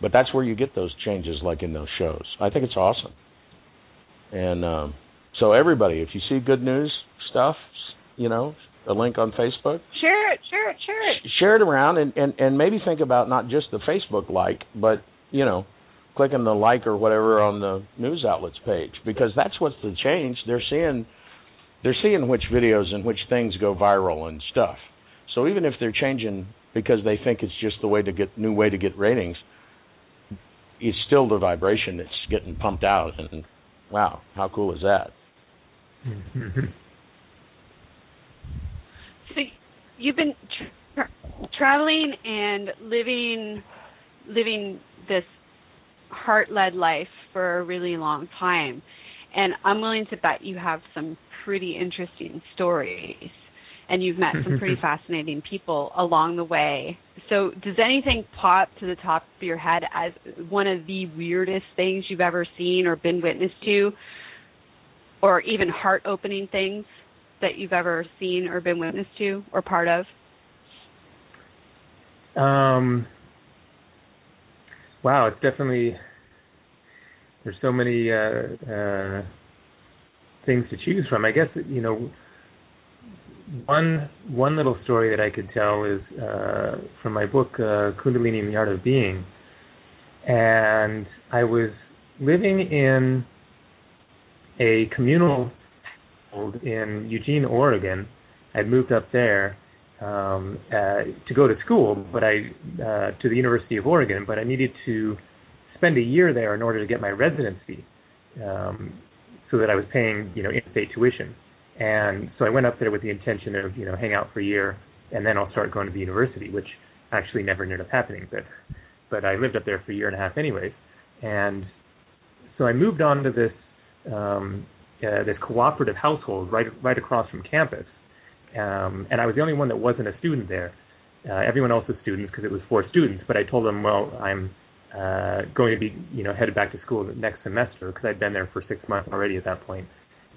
but that's where you get those changes like in those shows. I think it's awesome. And um so everybody if you see good news stuff you know a link on facebook? Share it, share it, share it. share it around and, and and maybe think about not just the facebook like but you know clicking the like or whatever on the news outlets page because that's what's the change. They're seeing they're seeing which videos and which things go viral and stuff. So even if they're changing because they think it's just the way to get new way to get ratings it's still the vibration that's getting pumped out and wow how cool is that Mhm. So you've been tra- traveling and living living this heart-led life for a really long time, and I'm willing to bet you have some pretty interesting stories, and you've met some pretty fascinating people along the way. So, does anything pop to the top of your head as one of the weirdest things you've ever seen or been witness to, or even heart-opening things? That you've ever seen or been witness to or part of? Um, wow, it's definitely there's so many uh, uh, things to choose from. I guess you know one one little story that I could tell is uh, from my book uh, Kundalini and the Art of Being, and I was living in a communal household in Eugene, Oregon. I'd moved up there um, uh, to go to school, but I uh, to the University of Oregon, but I needed to spend a year there in order to get my residency, um, so that I was paying you know in-state tuition. And so I went up there with the intention of you know hang out for a year, and then I'll start going to the university, which actually never ended up happening. But but I lived up there for a year and a half anyways, and so I moved on to this um, uh, this cooperative household right right across from campus, um, and I was the only one that wasn't a student there. Uh, everyone else was students because it was for students. But I told them, well, I'm uh, going to be you know headed back to school next semester because I'd been there for six months already at that point.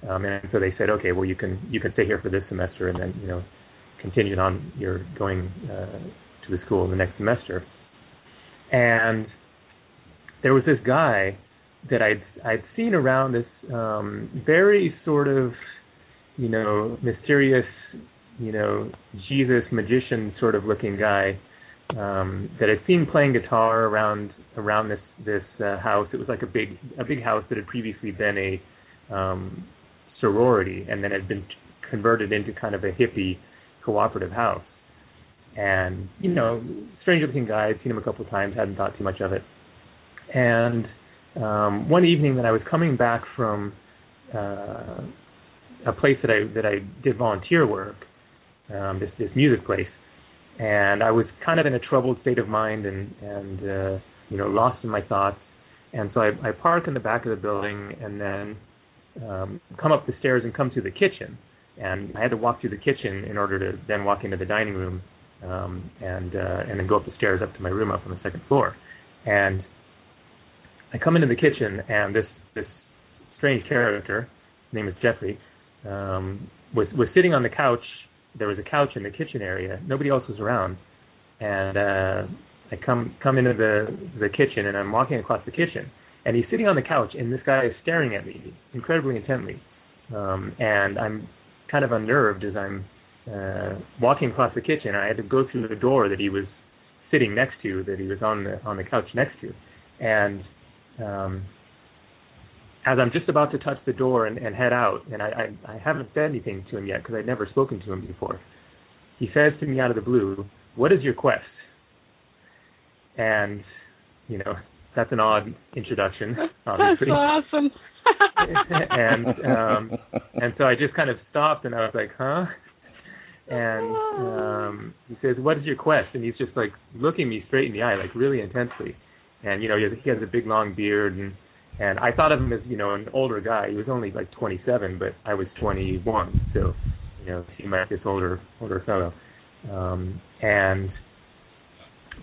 Um, and so they said, okay, well you can you can stay here for this semester and then you know continue on your going uh, to the school the next semester. And there was this guy that I'd I'd seen around this um, very sort of you know mysterious you know Jesus magician sort of looking guy um, that I'd seen playing guitar around around this this uh, house. It was like a big a big house that had previously been a um, sorority, and then had been converted into kind of a hippie cooperative house. And you know, strange looking guy. I'd seen him a couple of times. Hadn't thought too much of it. And um, one evening that I was coming back from uh, a place that I that I did volunteer work, um, this this music place, and I was kind of in a troubled state of mind and and uh, you know lost in my thoughts, and so I, I park in the back of the building and then um, come up the stairs and come to the kitchen, and I had to walk through the kitchen in order to then walk into the dining room, um, and uh, and then go up the stairs up to my room up on the second floor, and I come into the kitchen and this this strange character, his name is Jeffrey, um, was was sitting on the couch. There was a couch in the kitchen area. Nobody else was around, and uh, I come come into the the kitchen and I'm walking across the kitchen, and he's sitting on the couch, and this guy is staring at me incredibly intently, um, and I'm kind of unnerved as I'm uh, walking across the kitchen. I had to go through the door that he was sitting next to, that he was on the on the couch next to, and um, as I'm just about to touch the door and, and head out, and I, I, I haven't said anything to him yet because I'd never spoken to him before, he says to me out of the blue, "What is your quest?" And you know, that's an odd introduction, obviously. That's awesome. and um, and so I just kind of stopped and I was like, "Huh?" And um, he says, "What is your quest?" And he's just like looking me straight in the eye, like really intensely. And you know, he has, a big long beard and and I thought of him as you know an older guy. He was only like 27, but I was 21, so you know he might this older older fellow. Um, and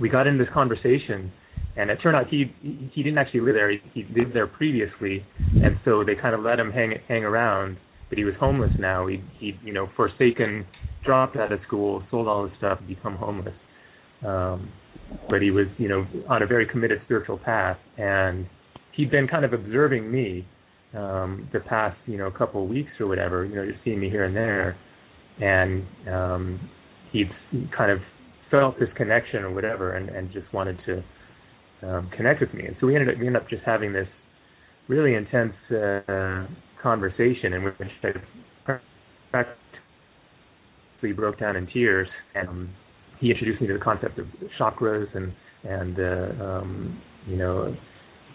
we got into this conversation, and it turned out he he didn't actually live there. He, he lived there previously, and so they kind of let him hang hang around. But he was homeless now. He he you know forsaken, dropped out of school, sold all his stuff, become homeless. Um, but he was you know on a very committed spiritual path and he'd been kind of observing me um, the past, you know, couple of weeks or whatever, you know, just seeing me here and there, and um, he'd kind of felt this connection or whatever, and, and just wanted to um, connect with me. And so we ended up we ended up just having this really intense uh, conversation in which I practically broke down in tears. And he introduced me to the concept of chakras and and uh, um, you know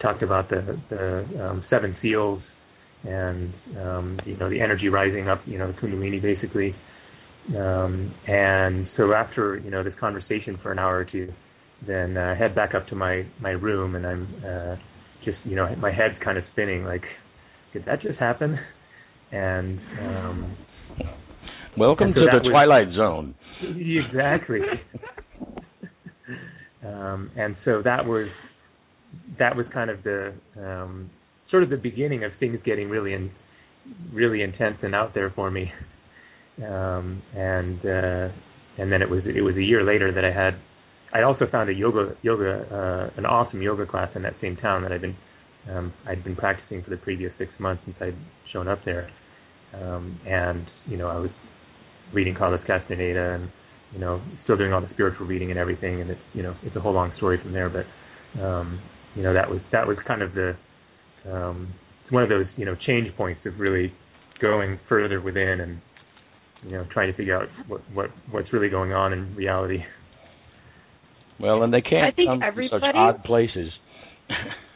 talked about the the um, seven seals and um, you know the energy rising up, you know the kundalini basically. Um, and so after you know this conversation for an hour or two, then uh, head back up to my my room, and I'm uh, just you know my head's kind of spinning like, did that just happen? And um, welcome and so to the was, twilight zone. Exactly. um, and so that was that was kind of the um, sort of the beginning of things getting really in, really intense and out there for me. Um, and uh, and then it was it was a year later that I had I also found a yoga yoga uh, an awesome yoga class in that same town that I'd been um, I'd been practicing for the previous six months since I'd shown up there. Um, and you know I was reading Carlos Castaneda and you know still doing all the spiritual reading and everything and it's you know it's a whole long story from there but um, you know that was that was kind of the um, it's one of those you know change points of really going further within and you know trying to figure out what what what's really going on in reality. Well, and they can't I think come everybody- from such odd places.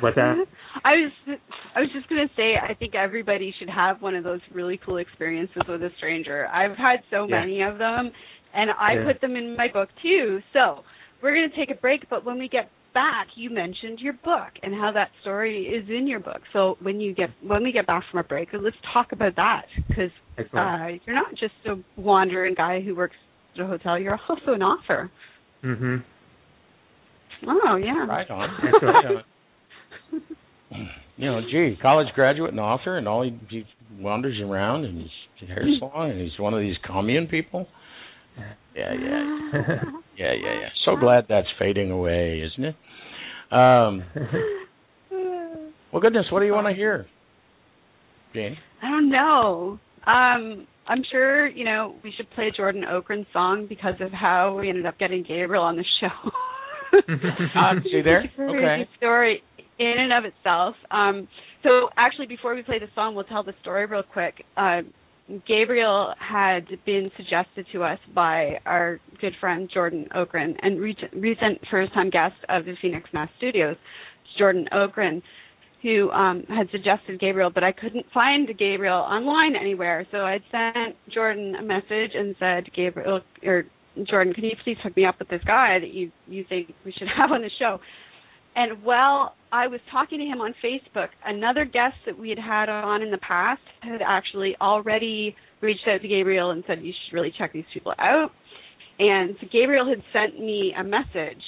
What's that? I was I was just gonna say I think everybody should have one of those really cool experiences with a stranger. I've had so Yeah. many of them, and I Yeah. put them in my book too. So we're gonna take a break, but when we get back, you mentioned your book and how that story is in your book. So when you get when we get back from our break, let's talk about that because uh, you're not just a wandering guy who works at a hotel. You're also an author. Mm-hmm. Oh yeah. Right on. You know, gee, college graduate and author, and all he, he wanders around and he's hair salon, and he's one of these commune people. Yeah, yeah, yeah, yeah, yeah. So glad that's fading away, isn't it? Um, well, goodness, what do you want to hear, Jane? I don't know. Um, I'm sure you know we should play Jordan Okrend song because of how we ended up getting Gabriel on the show. uh, see there? Okay. Story in and of itself. Um, so actually, before we play the song, we'll tell the story real quick. Uh, Gabriel had been suggested to us by our good friend Jordan Okrend and recent first-time guest of the Phoenix Mass Studios, Jordan Okrend, who um, had suggested Gabriel, but I couldn't find Gabriel online anywhere. So I sent Jordan a message and said, Gabriel or Jordan, can you please hook me up with this guy that you you think we should have on the show? And while I was talking to him on Facebook, another guest that we had had on in the past had actually already reached out to Gabriel and said, You should really check these people out. And so Gabriel had sent me a message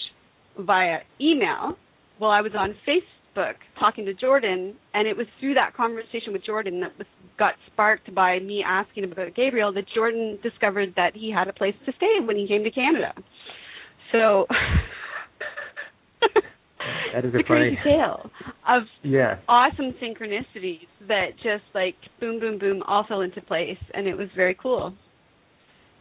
via email while I was on Facebook talking to Jordan, and it was through that conversation with Jordan that was got sparked by me asking about Gabriel that Jordan discovered that he had a place to stay when he came to Canada. So That is a funny tale of yeah. awesome synchronicities that just like boom, boom, boom, all fell into place, and it was very cool.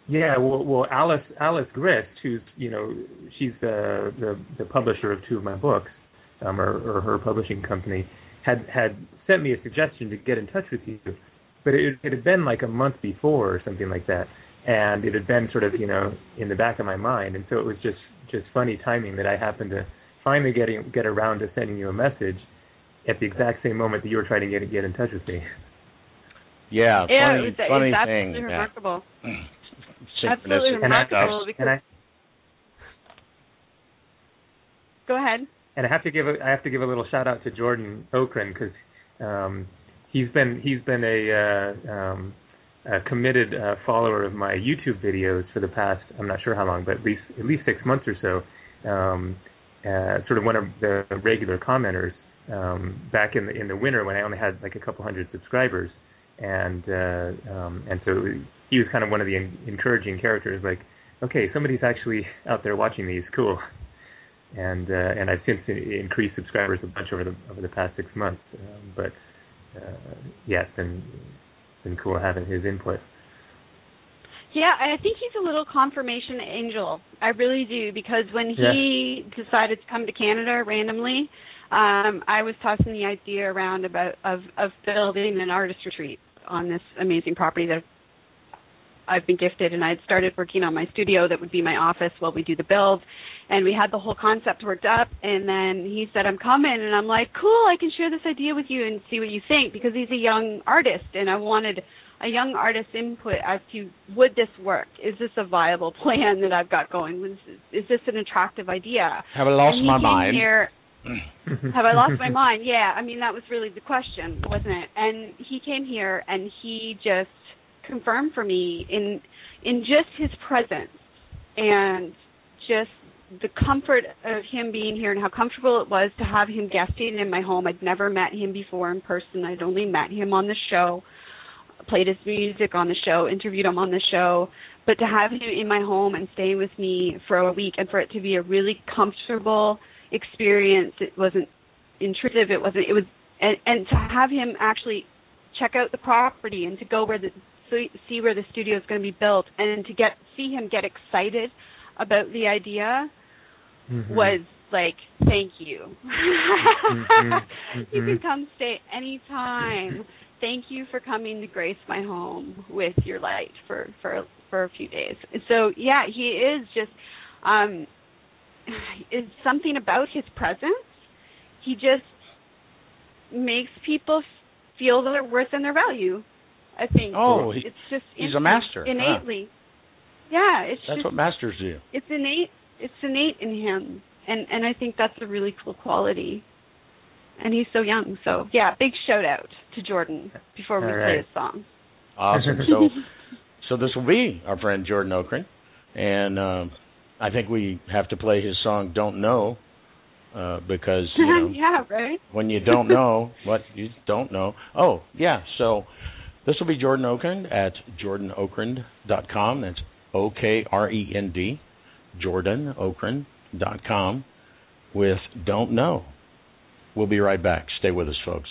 Yeah, well, well, Alice Alice Grist, who's you know she's the the, the publisher of two of my books, um, or, or her publishing company, had had sent me a suggestion to get in touch with you, but it, it had been like a month before or something like that, and it had been sort of you know in the back of my mind, and so it was just just funny timing that I happened to finally getting get around to sending you a message at the exact same moment that you were trying to get get in touch with me. Yeah, yeah, funny, it was, funny it's thing. Absolutely remarkable. Yeah. absolutely remarkable. And I, Go ahead. And I have to give a I have to give a little shout out to Jordan Okrend because um, he's been he's been a, uh, um, a committed uh, follower of my YouTube videos for the past I'm not sure how long, but at least at least six months or so um, uh, sort of one of the regular commenters um, back in the in the winter when I only had like a couple hundred subscribers, and uh, um, and so he was kind of one of the in- encouraging characters. Like, okay, somebody's actually out there watching these, cool. And uh, and I've since increased subscribers a bunch over the over the past six months. Um, but uh, yeah, it's been been cool having his input. Yeah, I think he's a little confirmation angel. I really do because when he yeah. decided to come to Canada randomly, um, I was tossing the idea around about of of building an artist retreat on this amazing property that I've been gifted, and I had started working on my studio that would be my office while we do the build, and we had the whole concept worked up. And then he said, "I'm coming," and I'm like, "Cool, I can share this idea with you and see what you think," because he's a young artist, and I wanted a young artist's input as to would this work? Is this a viable plan that I've got going? Is, is this an attractive idea? Have I lost my mind? Here, mm. have I lost my mind? Yeah, I mean that was really the question, wasn't it? And he came here and he just confirmed for me in in just his presence and just the comfort of him being here and how comfortable it was to have him guesting in my home. I'd never met him before in person. I'd only met him on the show played his music on the show, interviewed him on the show, but to have him in my home and staying with me for a week and for it to be a really comfortable experience, it wasn't intrusive, it wasn't, it was, and, and to have him actually check out the property and to go where the, see where the studio is going to be built and to get, see him get excited about the idea mm-hmm. was like, thank you. mm-hmm. you can come stay anytime thank you for coming to grace my home with your light for for for a few days. So yeah, he is just um is something about his presence. He just makes people feel their worth and their value. I think. Oh, it's just he's a master innately. Huh. Yeah, it's that's just, what masters do. It's innate. It's innate in him, and and I think that's a really cool quality and he's so young. So yeah, big shout out to Jordan before we All play right. his song. Awesome. So so this will be our friend Jordan Okrend, and uh, I think we have to play his song "Don't Know." Uh, because you know, yeah, right. when you don't know what you don't know. Oh, yeah. So this will be Jordan Okrend at jordanokrend.com. That's O K R E N D, jordanokrend.com with Don't Know. We'll be right back. Stay with us, folks.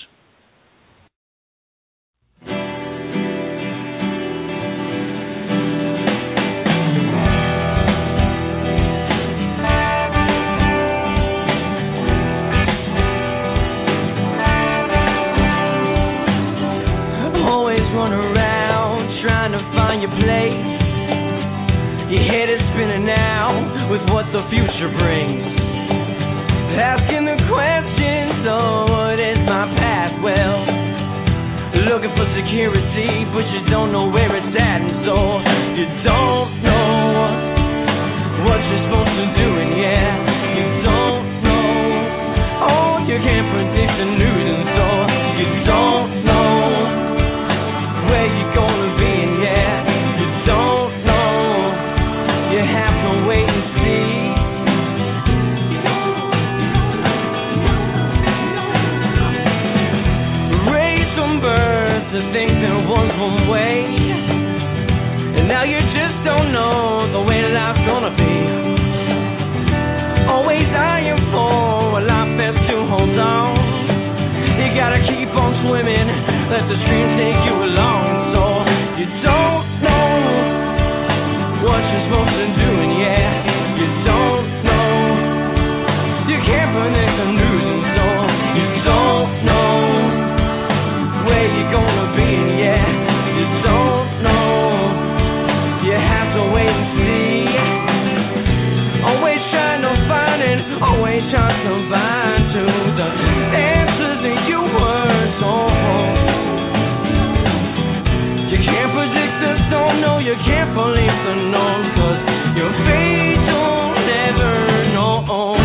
Your head is spinning now with what the future brings. Asking. For security, but you don't know where it's at, and so you don't know what you're supposed to do, and yeah, you don't know. Oh, you can't one way, and now you just don't know the way life's gonna be. Always eyeing for a life best to hold on. You gotta keep on swimming, let the stream take you along. Believe the norm, cause your fate you'll never know.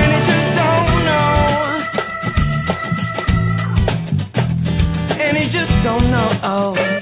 And just don't know. And just don't know.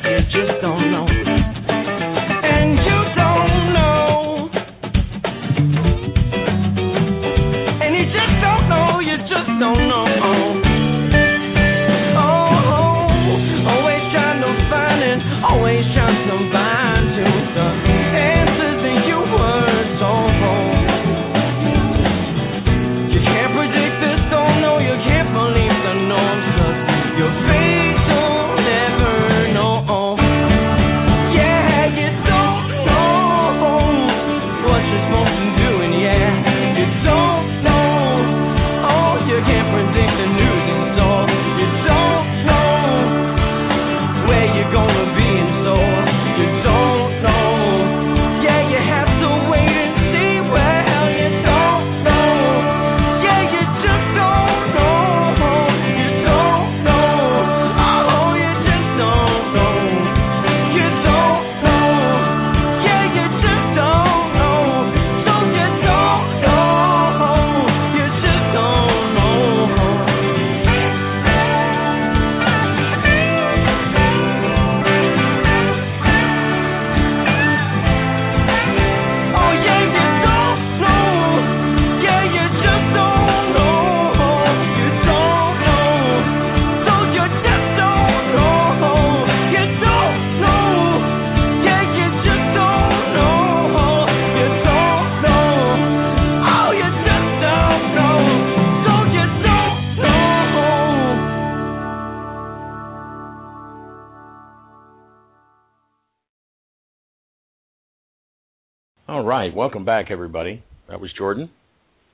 Welcome back, everybody. That was Jordan.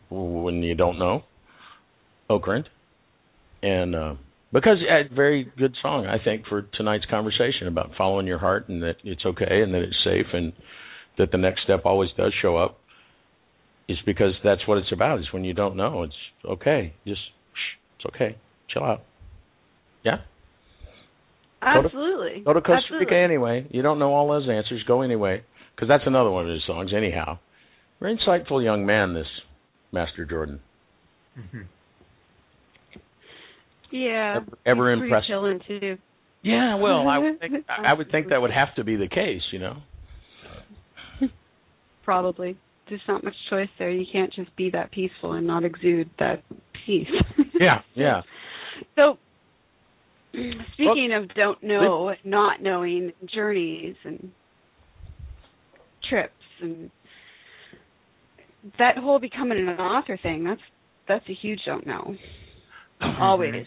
When you don't know, Okrend, and uh, because a very good song, I think, for tonight's conversation about following your heart and that it's okay and that it's safe and that the next step always does show up. Is because that's what it's about. Is when you don't know, it's okay. Just shh, it's okay. Chill out. Yeah. Go to- Absolutely. Go to Costa Absolutely. Rica anyway. You don't know all those answers. Go anyway, because that's another one of his songs. Anyhow, very insightful young man, this Master Jordan. Mhm. Yeah. Ever, ever chilling too. Yeah, well, I would think I would think that would have to be the case, you know. Probably. There's not much choice there. You can't just be that peaceful and not exude that peace. Yeah, yeah. So, speaking of don't know, not knowing journeys and trips and that whole becoming an author thing, that's that's a huge don't know. Always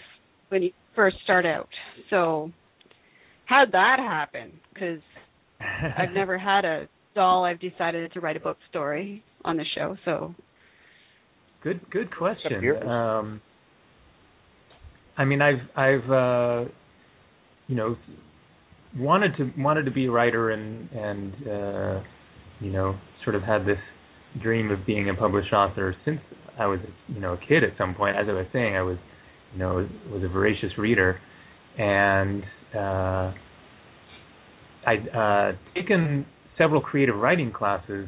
when you first start out. So, how'd that happen? Because I've never had a doll. I've decided to write a book story on the show. So, Good good question. Um, I mean, I've I've uh, you know wanted to wanted to be a writer and and uh, you know sort of had this dream of being a published author since I was you know a kid at some point. As I was saying, I was you know was, a voracious reader, and uh, I'd uh, taken several creative writing classes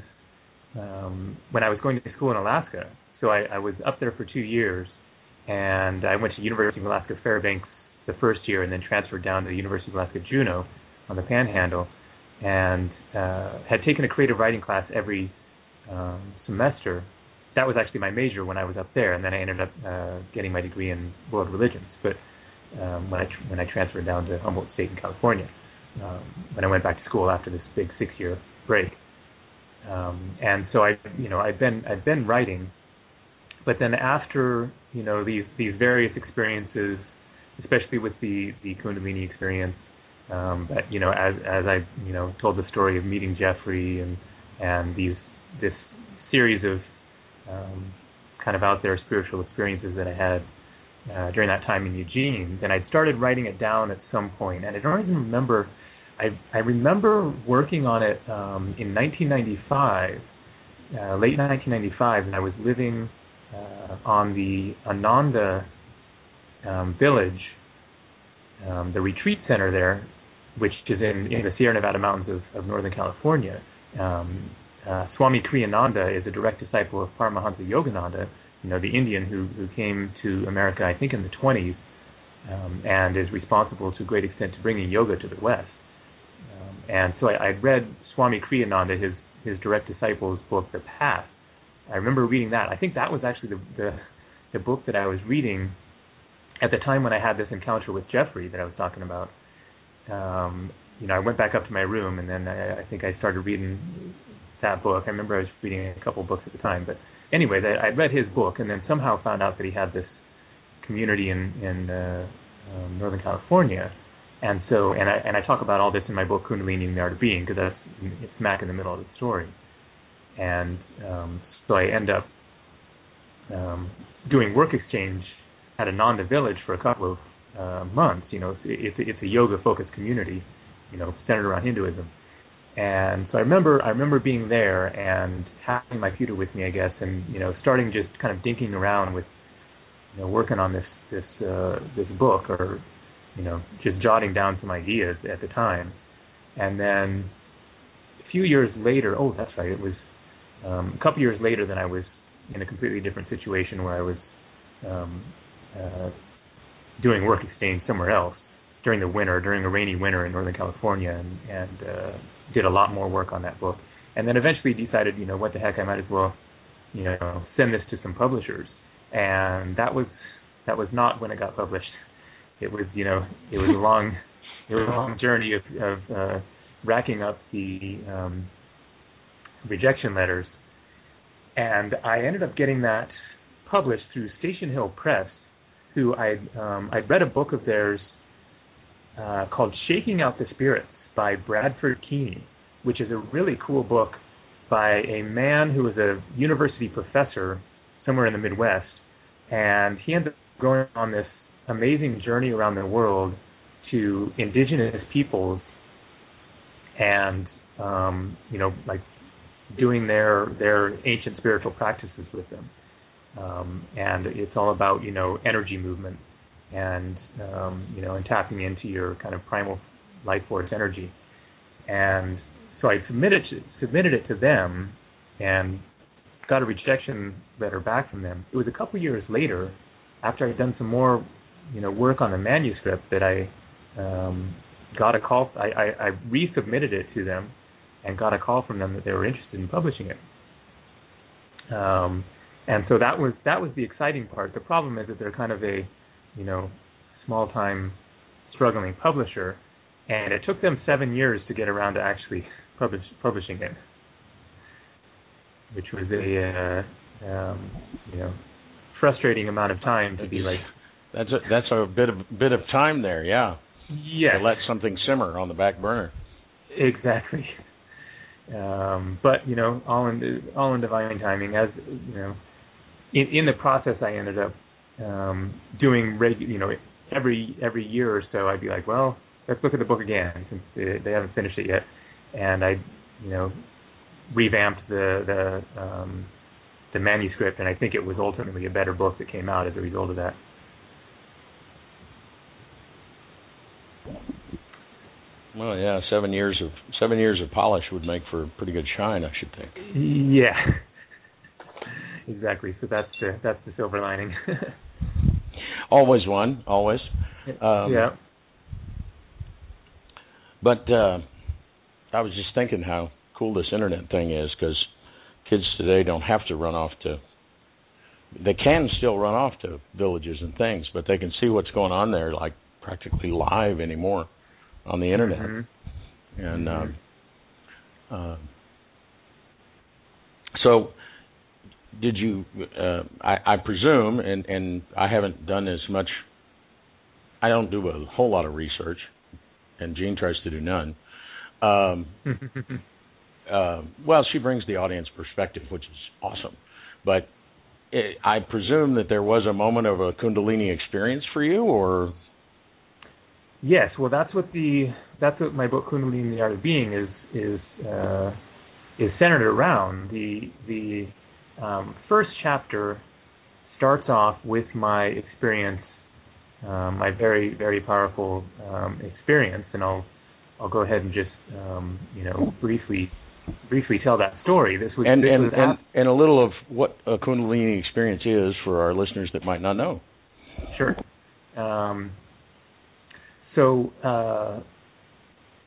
um, when I was going to school in Alaska. So I, I was up there for two years, and I went to University of Alaska Fairbanks the first year, and then transferred down to the University of Alaska Juneau on the Panhandle, and uh, had taken a creative writing class every um, semester. That was actually my major when I was up there, and then I ended up uh, getting my degree in world religions. But um, when I tr- when I transferred down to Humboldt State in California, um, when I went back to school after this big six year break, um, and so I you know I've been I've been writing, but then after you know these these various experiences, especially with the the Kundalini experience, um, that you know as as I you know told the story of meeting Jeffrey and and these this series of um, kind of out there spiritual experiences that I had uh, during that time in Eugene. Then I started writing it down at some point, and I don't even remember. I I remember working on it um, in 1995, uh, late 1995, and I was living uh, on the Ananda um, village, um, the retreat center there, which is in, in the Sierra Nevada mountains of, of Northern California. Um, uh, Swami Kriyananda is a direct disciple of Paramahansa Yogananda, you know, the Indian who, who came to America, I think, in the 20s, um, and is responsible to a great extent to bringing yoga to the West. Um, and so I, I'd read Swami Kriyananda, his his direct disciple's book, The Path. I remember reading that. I think that was actually the, the the book that I was reading at the time when I had this encounter with Jeffrey that I was talking about. Um, you know, I went back up to my room and then I, I think I started reading that book. I remember I was reading a couple books at the time, but anyway, that I'd read his book and then somehow found out that he had this community in in uh, um, Northern California, and so and I and I talk about all this in my book Kundalini and the Art of Being because that's it's smack in the middle of the story, and um, so I end up um, doing work exchange at Ananda Village for a couple of uh, months. You know, it's it's, a yoga focused community, you know, centered around Hinduism. And so I remember I remember being there and having my computer with me, I guess, and you know, starting just kind of dinking around with, you know, working on this this uh, this book or, you know, just jotting down some ideas at the time. And then a few years later, oh, that's right, it was um, a couple years later, than I was in a completely different situation where I was um, uh, doing work exchange somewhere else during the winter, during a rainy winter in Northern California, and, and uh, did a lot more work on that book. And then eventually decided, you know, what the heck, I might as well, you know, send this to some publishers. And that was that was not when it got published. It was, you know, it was a long, it was a long journey of, of uh, racking up the um, rejection letters. And I ended up getting that published through Station Hill Press, who I'd um, I'd read a book of theirs uh, called Shaking Out the Spirits by Bradford Keeney, which is a really cool book by a man who was a university professor somewhere in the Midwest, and he ended up going on this amazing journey around the world to indigenous peoples and um, you know like doing their their ancient spiritual practices with them um, and it's all about you know energy movement and um, you know and tapping into your kind of primal life force energy and so I submitted submitted it to them and got a rejection letter back from them. It was a couple years later, after I'd done some more, you know, work on the manuscript, that I um, got a call. I, I, I resubmitted it to them, and got a call from them that they were interested in publishing it. Um, and so that was that was the exciting part. The problem is that they're kind of a, you know, small time struggling publisher, and it took them seven years to get around to actually publish, publishing it, which was a uh, um, you know frustrating amount of time to be like. That's a that's a bit of bit of time there, yeah. Yes. To let something simmer on the back burner. Exactly. Um, but you know, all in all in divine timing. As you know, in in the process, I ended up um, doing reg, you know, every every year or so, I'd be like, well, let's look at the book again since they, they haven't finished it yet. And I, you know, revamped the the um, the manuscript, and I think it was ultimately a better book that came out as a result of that. Well, yeah, seven years of seven years of polish would make for a pretty good shine, I should think. Yeah, exactly. So that's the that's the silver lining. always one, always. Um, yeah. But uh, I was just thinking how cool this internet thing is because kids today don't have to run off to. They can still run off to villages and things, but they can see what's going on there, like practically live anymore on the internet. Mm-hmm. And um, uh, so, did you? Uh, I, I presume, and and I haven't done as much. I don't do a whole lot of research, and Jean tries to do none. Um, uh, well, she brings the audience perspective, which is awesome. But it, I presume that there was a moment of a Kundalini experience for you, or Yes, well, that's what the that's what my book Kundalini: The Art of Being is is uh, is centered around. The the um, first chapter starts off with my experience, um, my very very powerful um, experience, and I'll I'll go ahead and just um, you know briefly briefly tell that story. This was and this and was and, af- and a little of what a Kundalini experience is for our listeners that might not know. Sure. Um, so, uh,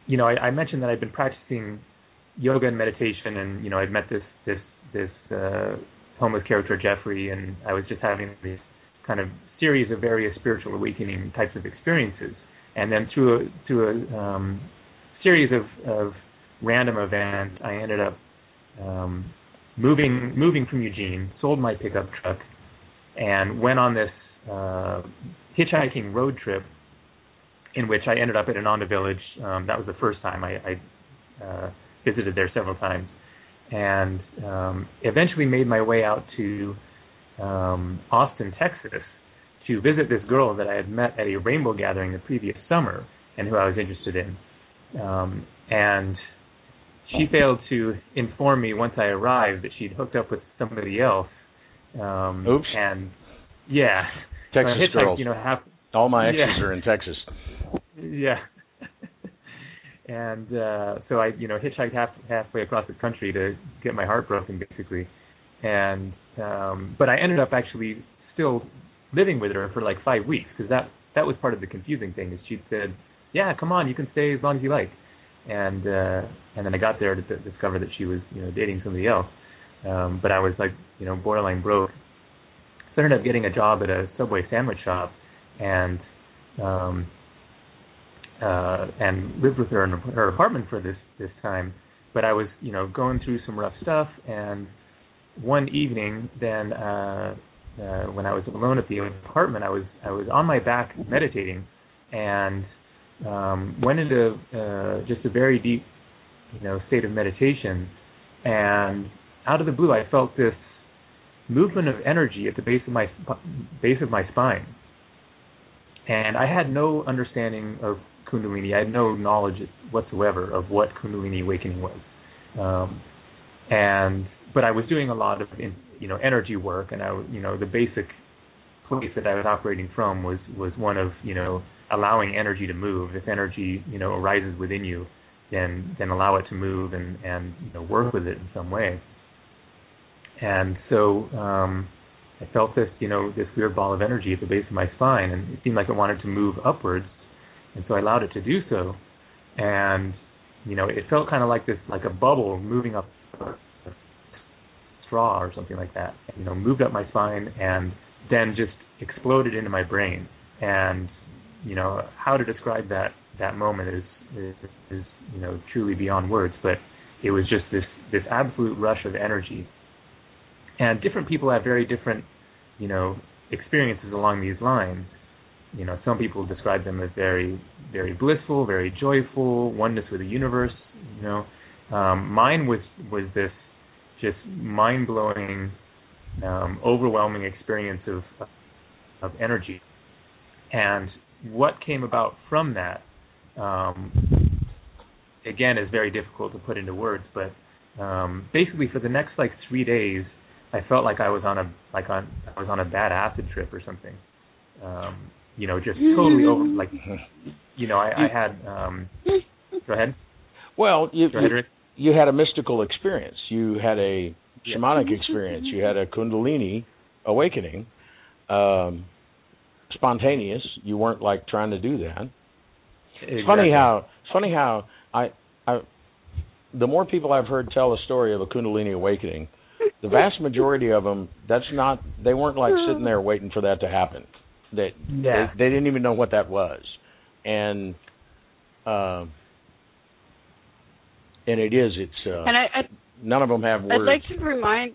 you know, I, I mentioned that I've been practicing yoga and meditation, and you know, I'd met this this this uh, homeless character Jeffrey, and I was just having this kind of series of various spiritual awakening types of experiences, and then through a through a um, series of of random events, I ended up um, moving moving from Eugene, sold my pickup truck, and went on this uh, hitchhiking road trip in which I ended up at Ananda Village. Um, that was the first time I, I uh, visited there several times, and um, eventually made my way out to um, Austin, Texas, to visit this girl that I had met at a rainbow gathering the previous summer, and who I was interested in. Um, and she failed to inform me once I arrived that she'd hooked up with somebody else. Um, Oops. And yeah, Texas so girls. You know, half All my exes Yeah. are in Texas. yeah. And uh so I, you know, hitchhiked half halfway across the country to get my heart broken basically. And um but I ended up actually still living with her for like 5 weeks because that that was part of the confusing thing is she said, "Yeah, come on, you can stay as long as you like." And uh and then I got there to discover that she was, you know, dating somebody else. Um but I was like, you know, borderline broke. So I ended up getting a job at a Subway sandwich shop and um uh, and lived with her in her apartment for this this time. But I was, you know, going through some rough stuff, and one evening, then uh, uh, when I was alone at the apartment, I was I was on my back meditating, and um, went into uh, just a very deep, you know, state of meditation, and out of the blue, I felt this movement of energy at the base of my base of my spine, and I had no understanding of Kundalini. I had no knowledge whatsoever of what Kundalini awakening was, um, and but I was doing a lot of in, you know energy work, and I you know the basic place that I was operating from was was one of you know allowing energy to move. If energy you know arises within you, then then allow it to move and and you know work with it in some way. And so um, I felt this you know this weird ball of energy at the base of my spine, and it seemed like it wanted to move upwards and so I allowed it to do so, and you know it felt kind of like this, like a bubble moving up a straw or something like that. You know, moved up my spine and then just exploded into my brain. And you know how to describe that that moment is is, is you know truly beyond words. But it was just this this absolute rush of energy. And different people have very different you know experiences along these lines you know some people describe them as very very blissful very joyful oneness with the universe you know um, mine was was this just mind blowing um, overwhelming experience of of energy and what came about from that um, again is very difficult to put into words. But um, basically, for the next like three days, I felt like I was on a like on I was on a bad acid trip or something. Um, you know, just totally over like you know, I, I had um go ahead. Well, you, Go ahead, Rick. you had a mystical experience. You had a Yeah. shamanic experience. You had a kundalini awakening. Um, spontaneous. You weren't like trying to do that. It's funny how it's funny how I I the more people I've heard tell the story of a kundalini awakening, the vast majority of them that's not they weren't like sitting there waiting for that to happen. That Yeah. they, they didn't even know what that was, and um, and it is it's uh, And I, I none of them have words. I'd like to remind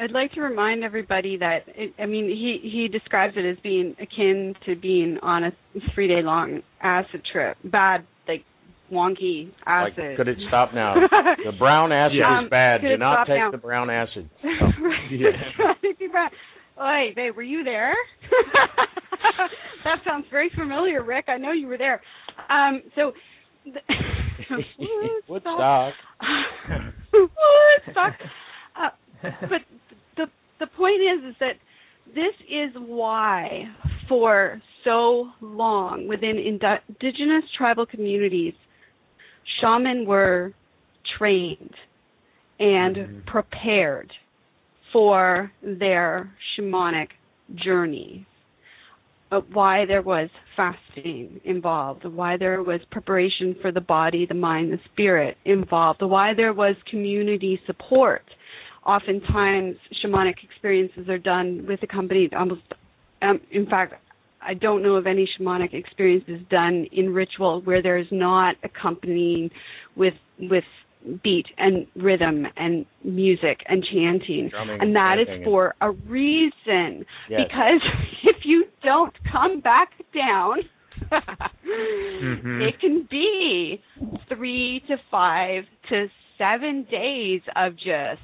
I'd like to remind everybody that it, I mean he he describes it as being akin to being on a three day long acid trip, bad like wonky like, acid. could it stop now? the brown acid Yeah. is bad. Could Do not take now? the brown acid. Yeah. Oy, babe, were you there? that sounds very familiar, Rick. I know you were there. Um, so, the, Woodstock. Woodstock. Uh, but the the point is, is that this is why, for so long within indi- indigenous tribal communities, shaman were trained and Mhm. prepared for their shamanic journey. Why there was fasting involved, why there was preparation for the body, the mind, the spirit involved, why there was community support. Oftentimes, shamanic experiences are done with accompanied almost. Um, in fact, I don't know of any shamanic experiences done in ritual where there is not accompanying with with beat and rhythm and music and chanting Drumming and that is for a reason Yes. because if you don't come back down Mhm. it can be three to five to seven days of just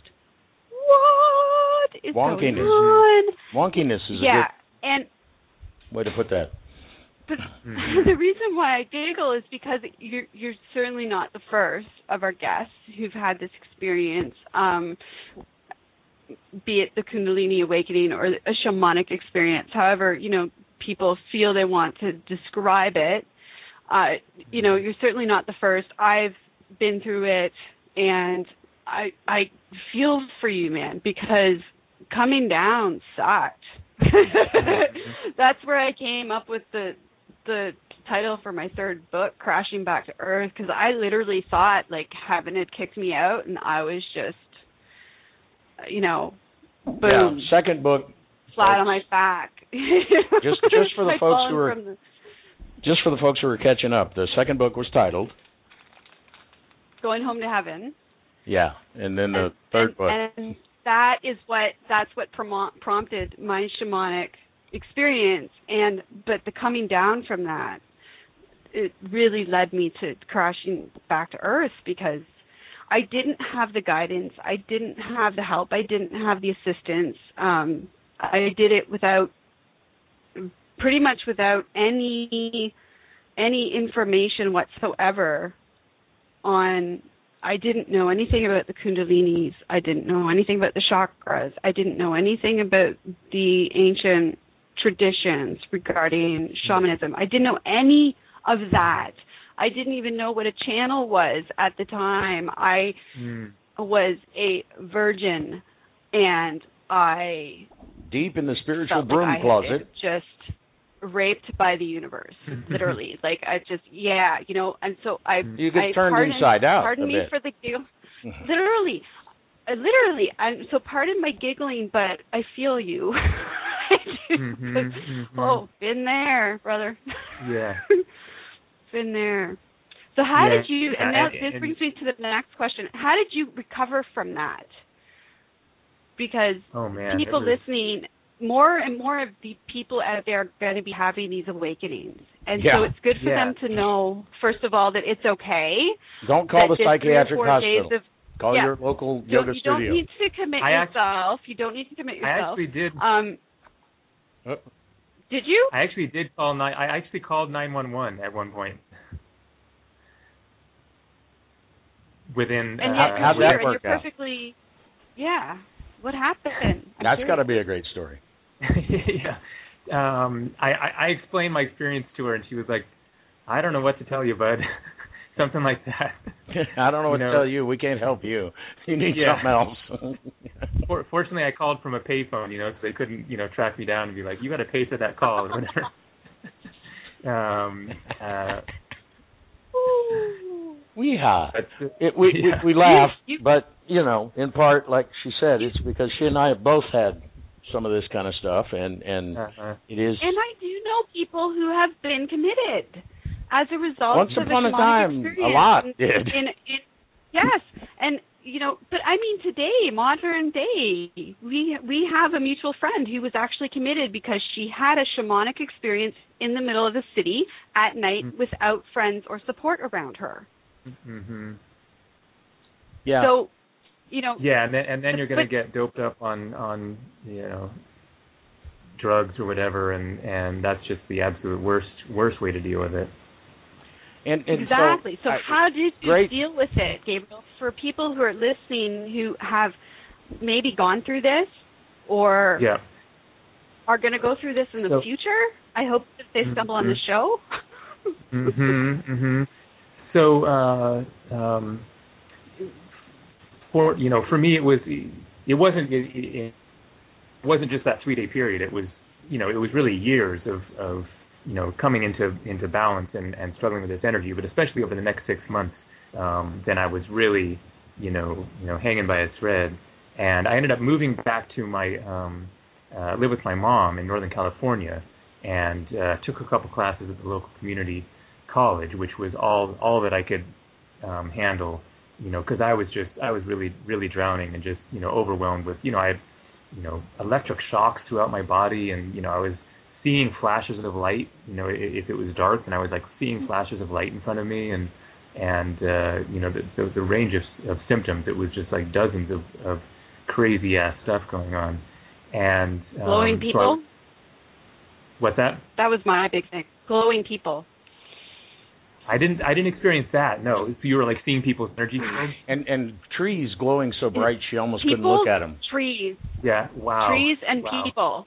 what is Wonkiness. going on Wonkiness is yeah a and good way to put that. But Mhm. the reason why I giggle is because you're you're certainly not the first of our guests who've had this experience, um, be it the Kundalini awakening or a shamanic experience. However, you know people feel they want to describe it. Uh, you know, you're certainly not the first. I've been through it, and I I feel for you, man, because coming down sucked. That's where I came up with the the title for my third book, Crashing Back to Earth, because I literally thought like heaven had kicked me out, and I was just, you know, boom, Yeah. Second book, flat on my back. Just- just for the folks who are- the- just for the folks who are catching up. The second book was titled. going home to heaven. Yeah, and then the and, third and, book. and that is what that's what promo- prompted my shamanic experience and but the coming down from that it really led me to crashing back to earth because I didn't have the guidance, I didn't have the help, I didn't have the assistance. Um I did it without pretty much without any any information whatsoever on I didn't know anything about the kundalinis. I didn't know anything about the chakras. I didn't know anything about the ancient traditions regarding shamanism. I didn't know any of that. I didn't even know what a channel was at the time. I Mm. was a virgin and I Deep in the spiritual broom like closet. just raped by the universe, literally. like I just yeah, you know, and so I You get I, turned pardon, inside out Pardon me bit. for the giggle. literally, literally. And so pardon my giggling, but I feel you. Mhm, mhm. Oh, been there, brother. Yeah. been there. So how Yeah, did you? And now this brings me to the next question. How did you recover from that? Because Oh man. people was- listening, more and more of the people out there are going to be having these awakenings, and Yeah. so it's good for Yeah. them to know, first of all, that it's okay. Don't call that the this three or psychiatric hospital. Of, Call your local yoga you don't need to commit I yourself. you don't need to commit yourself. I actually did. um, Oh. Did you? I actually did call nine. I actually called nine one one at one point. Within and uh, yet, uh, how'd that work you're out? Perfectly, yeah. What happened? I'm That's got to be a great story. yeah. Um, I, I I explained my experience to her, and she was like, "I don't know what to tell you, bud." Something like that. I don't know what You know- to tell you. We can't help you. You need Yeah. something else. For, fortunately, I called from a payphone, you know, so they couldn't, you know, track me down and be like, "You got to pay for that call" or whatever. um, uh, Weehaw. but, It, we, Yeah. we we laugh, You- but you know, in part, like she said, it's because she and I have both had some of this kind of stuff, and and uh, it is And I do know people who have been committed as a result Once of upon a time, a lot did. In, in, yes, and you know, but I mean, today, modern day, we we have a mutual friend who was actually committed because she had a shamanic experience in the middle of the city at night Mm-hmm. Mm. without friends or support around her. Mm-hmm. yeah. So, you know, Yeah, and then and then you're going to get doped up on on you know drugs or whatever, and and that's just the absolute worst worst way to deal with it. And, and exactly. So, I- how did you great. deal with it, Gabriel? For people who are listening who have maybe gone through this or Yeah. are going to go through this in the So- future, I hope that they stumble on the Mhm. show. Mhm. Mhm. So uh um for you know, for me it was it wasn't it, it, it wasn't just that 3-day period. It was you know, it was really years of of you know, coming into into balance and and struggling with this energy, but especially over the next 6 months um then I was really, you know, you know, hanging by a thread and I ended up moving back to my um uh live with my mom in Northern California and uh took a couple classes at the local community college, which was all all that I could um, handle. You know, because I was just I was really really drowning and just you know overwhelmed with you know I had you know electric shocks throughout my body and you know I was seeing flashes of light. You know, i- if it was dark, and I was like seeing flashes of light in front of me and and uh, you know the, the the range of of symptoms. It was just like dozens of of crazy ass stuff going on. And um, Glowing so I- people? what's that? that was my big thing. Glowing people. I didn't I didn't experience that. No, so you were like seeing people's energy and and trees glowing so bright she almost couldn't look at them. trees, Yeah. Wow. trees and Wow. people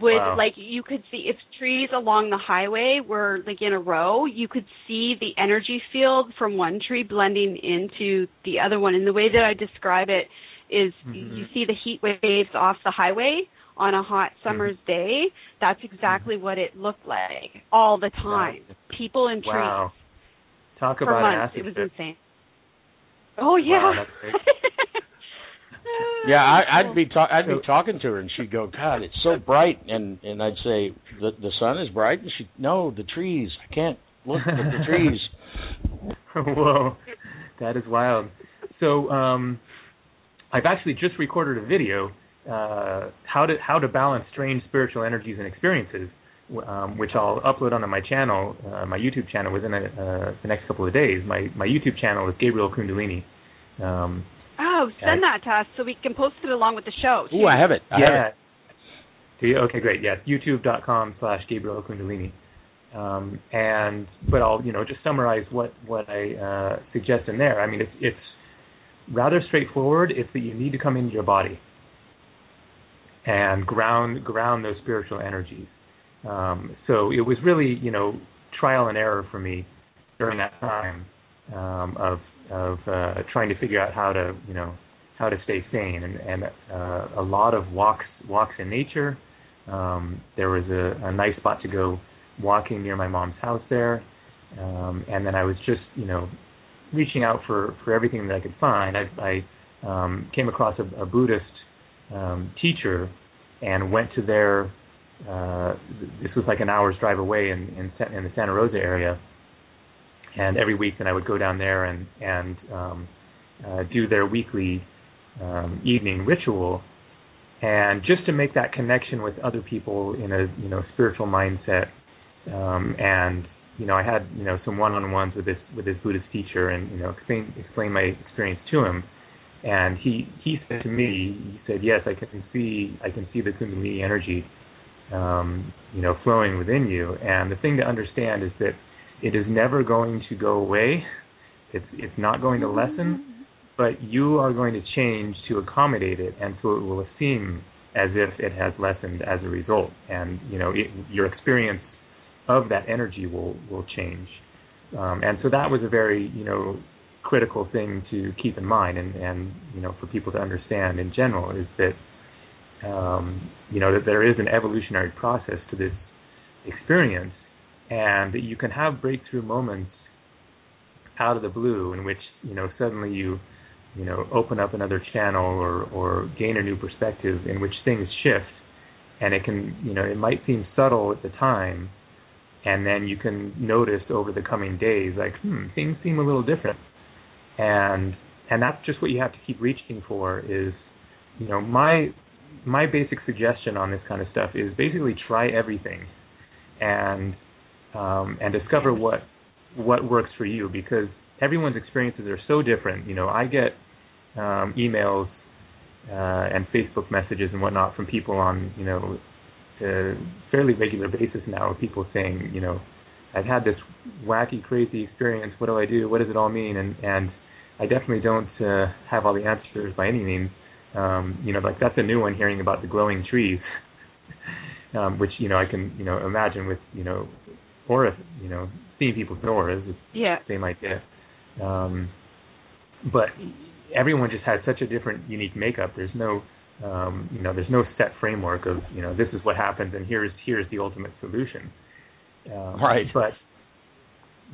would Wow. like you could see if trees along the highway were like in a row you could see the energy field from one tree blending into the other one and the way that i describe it is Mhm. you see the heat waves off the highway on a hot summer's day that's exactly what it looked like all the time people and trees Wow. Talk about months acid it was trip. insane oh yeah Wow. Yeah, I, I'd be ta- I'd be talking to her, and she'd go, "God, it's so bright," and and I'd say, "the the sun is bright," and she, "No, the trees. I can't look at the trees." Whoa, that is wild. So, um, I've actually just recorded a video uh, how to how to balance strange spiritual energies and experiences, um, which I'll upload onto my channel, uh, my YouTube channel, within a, uh, the next couple of days. My my YouTube channel is Gabriel Kundalini. Um, oh send that to us so we can post it along with the show Ooh, I have it. I have yeah. it. Okay, great. Yeah, YouTube.com slash Gabriel Kundalini. Um, and but I'll you know just summarize what what I uh, suggest in there. I mean it's it's rather straightforward. It's that you need to come into your body and ground ground those spiritual energies. Um, so it was really you know trial and error for me during that time um, of of uh, trying to figure out how to you know how to stay sane and, and uh, a lot of walks walks in nature. Um, there was a, a nice spot to go walking near my mom's house there, um, and then I was just you know reaching out for for everything that I could find. I, I um, came across a, a Buddhist um, teacher and went to their. Uh, this was like an hour's drive away in in, in the Santa Rosa area, and every week then I would go down there and and um, uh, do their weekly um, evening ritual, and just to make that connection with other people in a you know spiritual mindset, um, and you know I had you know some one-on-ones with this with this Buddhist teacher, and you know explain explain my experience to him, and he he said to me he said yes I can see I can see the Kundalini energy, um, you know flowing within you, and the thing to understand is that it is never going to go away. It's it's not going to lessen but you are going to change to accommodate it, and so it will seem as if it has lessened as a result, and you know it, your experience of that energy will will change. Um, and so that was a very you know critical thing to keep in mind, and and you know for people to understand in general is that um, you know that there is an evolutionary process to this experience, and you can have breakthrough moments out of the blue in which you know suddenly you you know open up another channel or or gain a new perspective in which things shift. And it can you know it might seem subtle at the time and then you can notice over the coming days like hmm things seem a little different. And and that's just what you have to keep reaching for is you know my my basic suggestion on this kind of stuff is basically try everything. And um, and discover what what works for you because everyone's experiences are so different. You know, I get um, emails uh, and Facebook messages and whatnot from people on you know a fairly regular basis now. People saying, you know, I've had this wacky, crazy experience. What do I do? What does it all mean? And and I definitely don't uh, have all the answers by any means. Um, you know, like that's a new one. Hearing about the glowing trees, um, which you know I can you know imagine with you know aura, you know, seeing people's auras. It's Yeah. the same idea. Um, but everyone just has such a different, unique makeup. There's no, um, you know, there's no set framework of, you know, this is what happens and here's here's the ultimate solution. Um, Right. But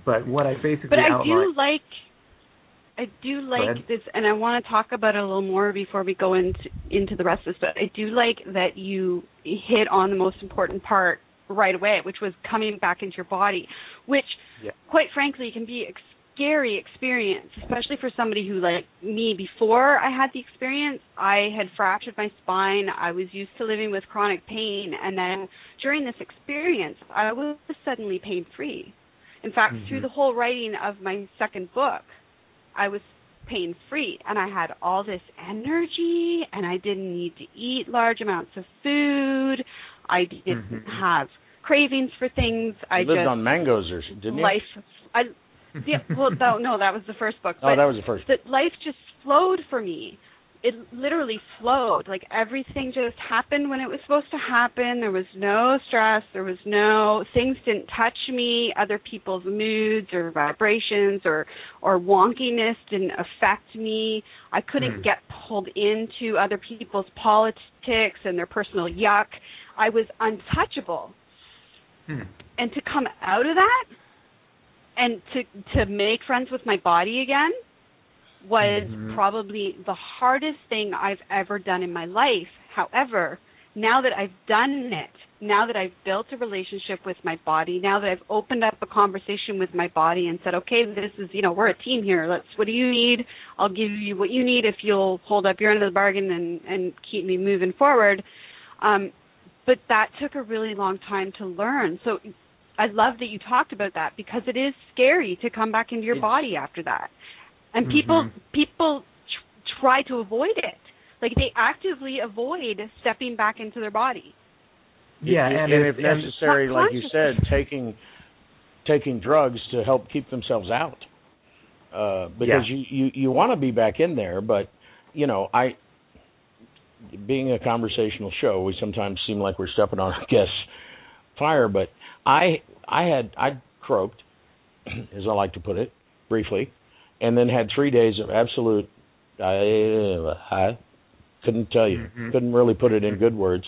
but what I basically But I outlined, do like I do like this and I want to talk about it a little more before we go into into the rest of this, but I do like that you hit on the most important part right away, which was coming back into your body, which Yeah. quite frankly can be a scary experience, especially for somebody who like me before I had the experience, I had fractured my spine, I was used to living with chronic pain and then during this experience, I was suddenly pain free. In fact, Mhm. through the whole writing of my second book, I was pain free and I had all this energy and I didn't need to eat large amounts of food. I didn't Mhm. have cravings for things. I you lived just on mangoes, or didn't you? life I yeah, well no, no, that was the first book. oh, but that was the first. that life just flowed for me. It literally flowed. Like everything just happened when it was supposed to happen. There was no stress. There was no things didn't touch me. Other people's moods or vibrations or or wonkiness didn't affect me. I couldn't Hmm. get pulled into other people's politics and their personal yuck. I was untouchable Hmm. and to come out of that and to to make friends with my body again was Mhm. probably the hardest thing I've ever done in my life. However, now that I've done it, now that I've built a relationship with my body, now that I've opened up a conversation with my body and said, "Okay, this is, you know, we're a team here. Let's what do you need? I'll give you what you need if you'll hold up your end of the bargain and and keep me moving forward." Um but that took a really long time to learn. So I love that you talked about that because it is scary to come back into your It's- body after that. And people Mhm. people tr- try to avoid it. Like they actively avoid stepping back into their body. Yeah, and, and and if- if and- necessary, like you said, taking taking drugs to help keep themselves out. Uh, because Yeah. you you you want to be back in there, but you know, I being a conversational show, we sometimes seem like we're stepping on our guest's fire, but I I had I croaked, as I like to put it, briefly, and then had three days of absolute I I couldn't tell you, Mhm. couldn't really put it in good words.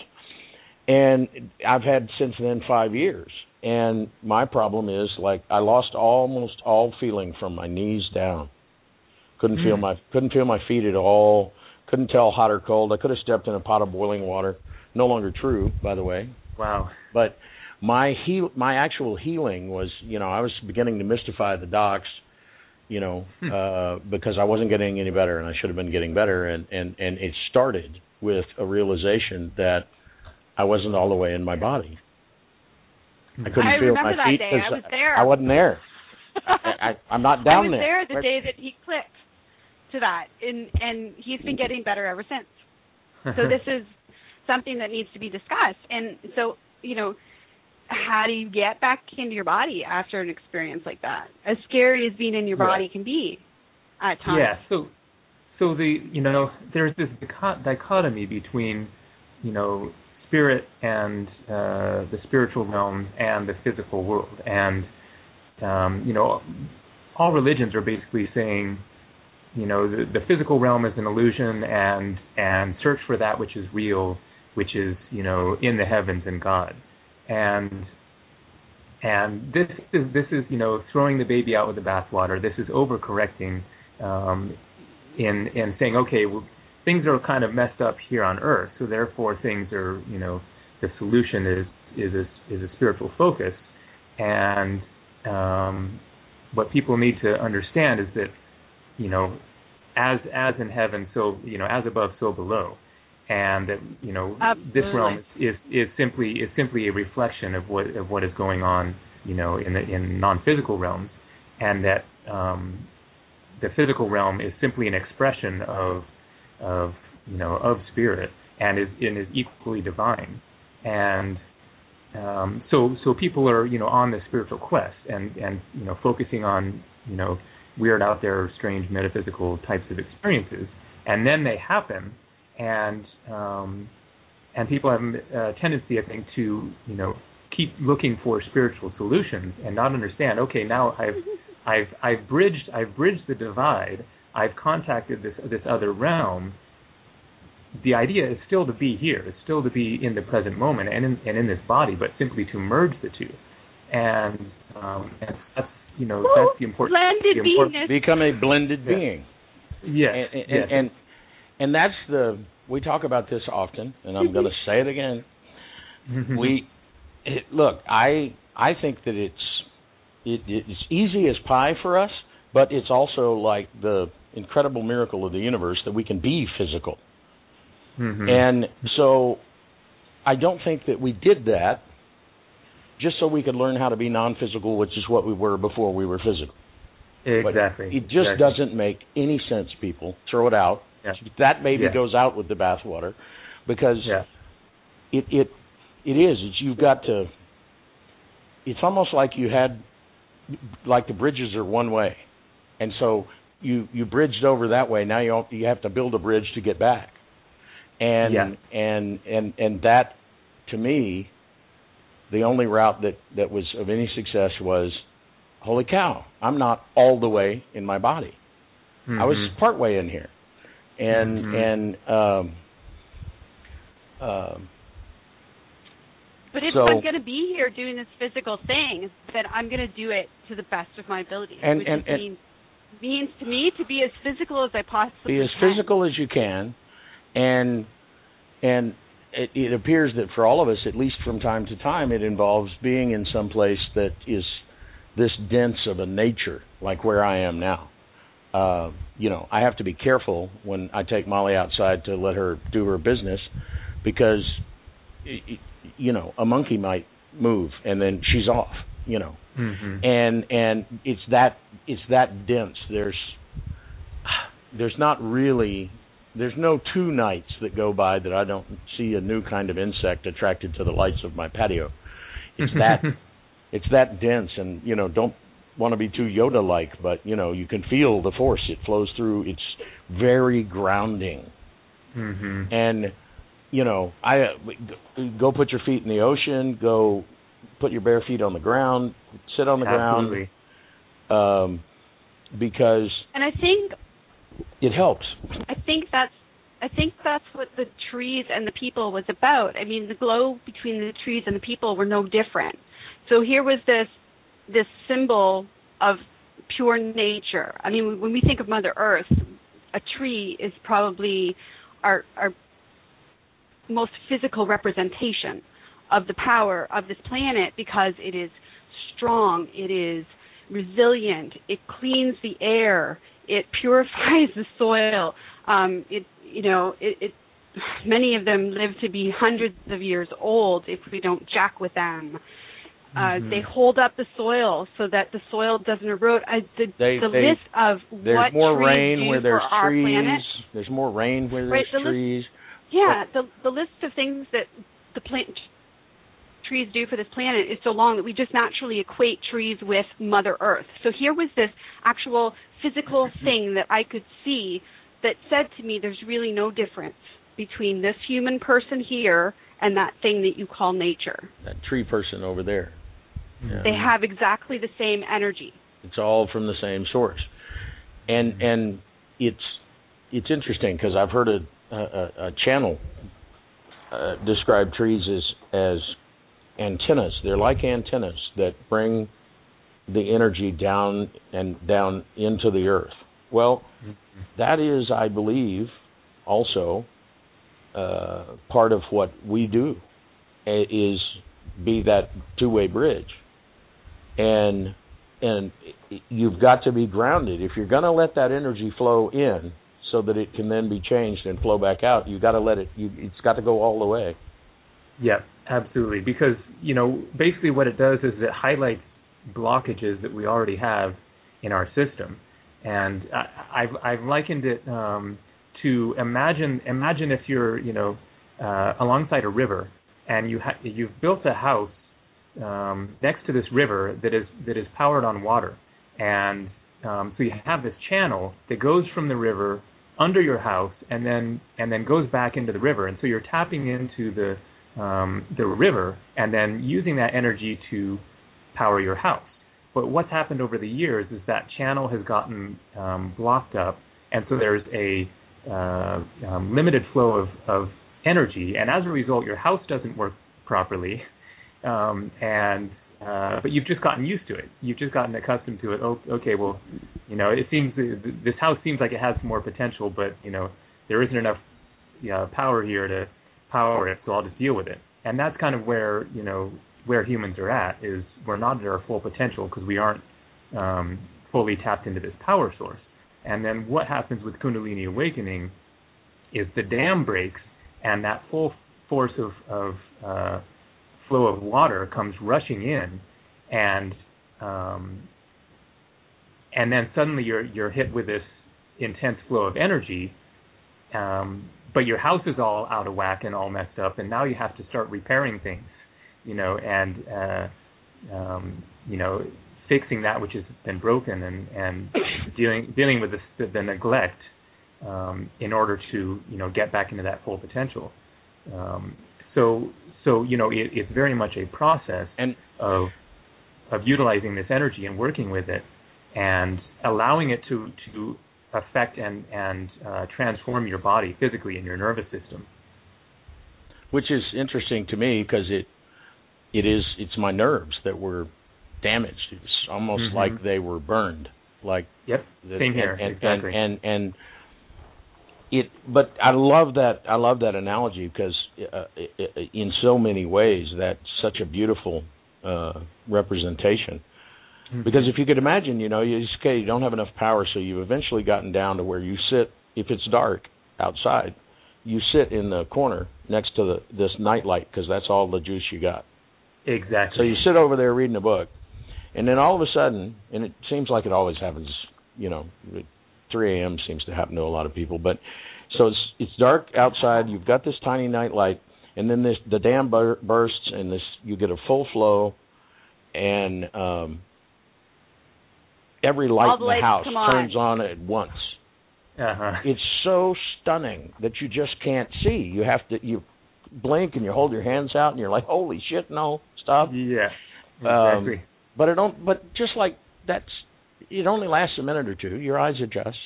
And I've had since then 5 years. And my problem is like I lost almost all feeling from my knees down. Couldn't feel Mm. my couldn't feel my feet at all. Couldn't tell hot or cold. I could have stepped in a pot of boiling water. No longer true, by the way. wow. But my heal my actual healing was, you know, I was beginning to mystify the docs, you know, Hmm. uh because I wasn't getting any better and I should have been getting better and and and it started with a realization that I wasn't all the way in my body. I couldn't I feel my feet I was there. I wasn't there. I, I, I'm not down there. I was there. there the day that he clicked to that, and and he's been getting better ever since. So this is something that needs to be discussed. And so, you know, how do you get back into your body after an experience like that? As scary as being in your Right. body can be at times. Yeah. So so the you know there's this dichotomy between you know spirit and uh, the spiritual realm and the physical world, and um, you know all religions are basically saying you know the, the physical realm is an illusion and and search for that which is real which is you know in the heavens and god. And and this is this is you know throwing the baby out with the bathwater. This is overcorrecting um in in saying okay well, things are kind of messed up here on earth so therefore things are you know the solution is is a, is a spiritual focus. And um what people need to understand is that you know, as as in heaven, so you know, as above, so below, and that you know, Absolutely. this realm is, is is simply is simply a reflection of what of what is going on, you know, in the in non-physical realms, and that um, the physical realm is simply an expression of of you know of spirit and is and is equally divine, and um, so so people are you know on this spiritual quest and and you know focusing on you know weird out there strange metaphysical types of experiences and then they happen and um, and people have a tendency I think to you know keep looking for spiritual solutions and not understand okay now I've I've I've bridged I've bridged the divide I've contacted this this other realm the idea is still to be here. It's still to be in the present moment and in, and in this body, but simply to merge the two. And, um, and that's you know Woo! that's the important. Blended the important. Become a blended Yeah. being. yes, and, and, yes. and and that's the we talk about this often, and I'm going to say it again. We it, look, I I think that it's it, it's easy as pie for us, but it's also like the incredible miracle of the universe that we can be physical. Mhm. And so I don't think that we did that just so we could learn how to be non-physical, which is what we were before we were physical. But exactly. It just exactly. doesn't make any sense, people. Throw it out. Yeah. That baby Yeah. goes out with the bathwater because Yeah. it it it is. It's you've got to. It's almost like you had, like the bridges are one way, and so you you bridged over that way. Now you you have to build a bridge to get back, and and and and that, to me, the only route that that was of any success was, holy cow, I'm not all the way in my body. I was Mhm. part way in here, and Mhm. and um, um, But if So- I'm going to be here doing this physical thing, then I'm going to do it to the best of my ability, And- which and- and- means, means to me to be as physical as I possibly be as can. physical as you can, and and it, it appears that for all of us, at least from time to time, it involves being in some place that is this dense of a nature, like where I am now. Uh, you know, I have to be careful when I take Molly outside to let her do her business, because you know a monkey might move and then she's off. You know, Mhm. and and it's that it's that dense. There's there's not really there's no two nights that go by that I don't see a new kind of insect attracted to the lights of my patio. It's that it's that dense, and you know don't want to be too Yoda like, but you know you can feel the force. It flows through. It's very grounding, Mhm. and you know I uh, go put your feet in the ocean. Go put your bare feet on the ground. Sit on the Absolutely. ground um, because And I think it helps. I think that's I think that's what the trees and the people was about. I mean, the glow between the trees and the people were no different. So here was this this symbol of pure nature. I mean, when we think of Mother Earth, a tree is probably our our most physical representation of the power of this planet because it is strong, it is resilient, it cleans the air, it purifies the soil. Um, it you know it, it many of them live to be hundreds of years old if we don't jack with them. Uh, Mhm. They hold up the soil so that the soil doesn't erode. I, the They- the they- list of There's what more trees rain do where there's for our trees. planet. There's more rain where there's Right, the list- trees. Yeah, the the list of things that the plant trees do for this planet is so long that we just naturally equate trees with Mother Earth. So here was this actual physical mm-hmm. thing that I could see that said to me, "There's really no difference between this human person here and that thing that you call nature. That tree person over there. Yeah. They have exactly the same energy." It's all from the same source, and mm-hmm. and it's it's interesting because I've heard a, a, a channel uh, describe trees as as antennas. They're like antennas that bring the energy down and down into the earth. Well, that is, I believe, also uh, part of what we do is be that two-way bridge, and and you've got to be grounded if you're going to let that energy flow in so that it can then be changed and flow back out. You've got to let it. You, it's got to go all the way. Yeah, absolutely. Because you know, basically, what it does is it highlights blockages that we already have in our system, and I, I've I've likened it um, to imagine imagine if you're you know uh, alongside a river and you ha- you've built a house um, next to this river that is that is powered on water, and um, so you have this channel that goes from the river under your house and then and then goes back into the river, and so you're tapping into the um, the river and then using that energy to power your house. But what's happened over the years is that channel has gotten um, blocked up, and so there's a uh, um, limited flow of, of energy, and as a result, your house doesn't work properly, um, and uh, but you've just gotten used to it. You've just gotten accustomed to it. Oh, okay, well, you know, it seems this house seems like it has more potential, but you know, there isn't enough yeah, power here to power it, so I'll just deal with it. And that's kind of where you know where humans are at is we're not at our full potential because we aren't um, fully tapped into this power source. And then what happens with Kundalini awakening is the dam breaks and that full force of, of uh, flow of water comes rushing in, and um, and then suddenly you're you're hit with this intense flow of energy, um, but your house is all out of whack and all messed up, and now you have to start repairing things, you know, and uh, um, you know fixing that which has been broken and and dealing dealing with the, the neglect um, in order to you know get back into that full potential. Um, so so you know it, it's very much a process and of of utilizing this energy and working with it and allowing it to to affect and and uh, transform your body physically and your nervous system. Which is interesting to me because it it is it's my nerves that were damaged. It's almost Mhm. like they were burned. Like Yep. the- Same here. And, and, exactly. and, and and it, but I love that. I love that analogy because uh, i- i- in so many ways that's such a beautiful uh, representation. Mhm. Because if you could imagine, you know, you just, okay, you don't have enough power, so you've eventually gotten down to where you sit. If it's dark outside, you sit in the corner next to the this nightlight because that's all the juice you got. exactly. So you sit over there reading a book, and then all of a sudden, and it seems like it always happens, you know, at 3 a.m. seems to happen to a lot of people. But so it's it's dark outside. You've got this tiny night light, and then this the dam bur- bursts, and this you get a full flow, and um, every light All in the the house on. turns on at once. uh-huh. It's so stunning that you just can't see. You have to you blink and you hold your hands out, and you're like, holy shit, no, stop. Yeah. Um, Exactly. But it don't. But just like that's, it only lasts a minute or two. Your eyes adjust,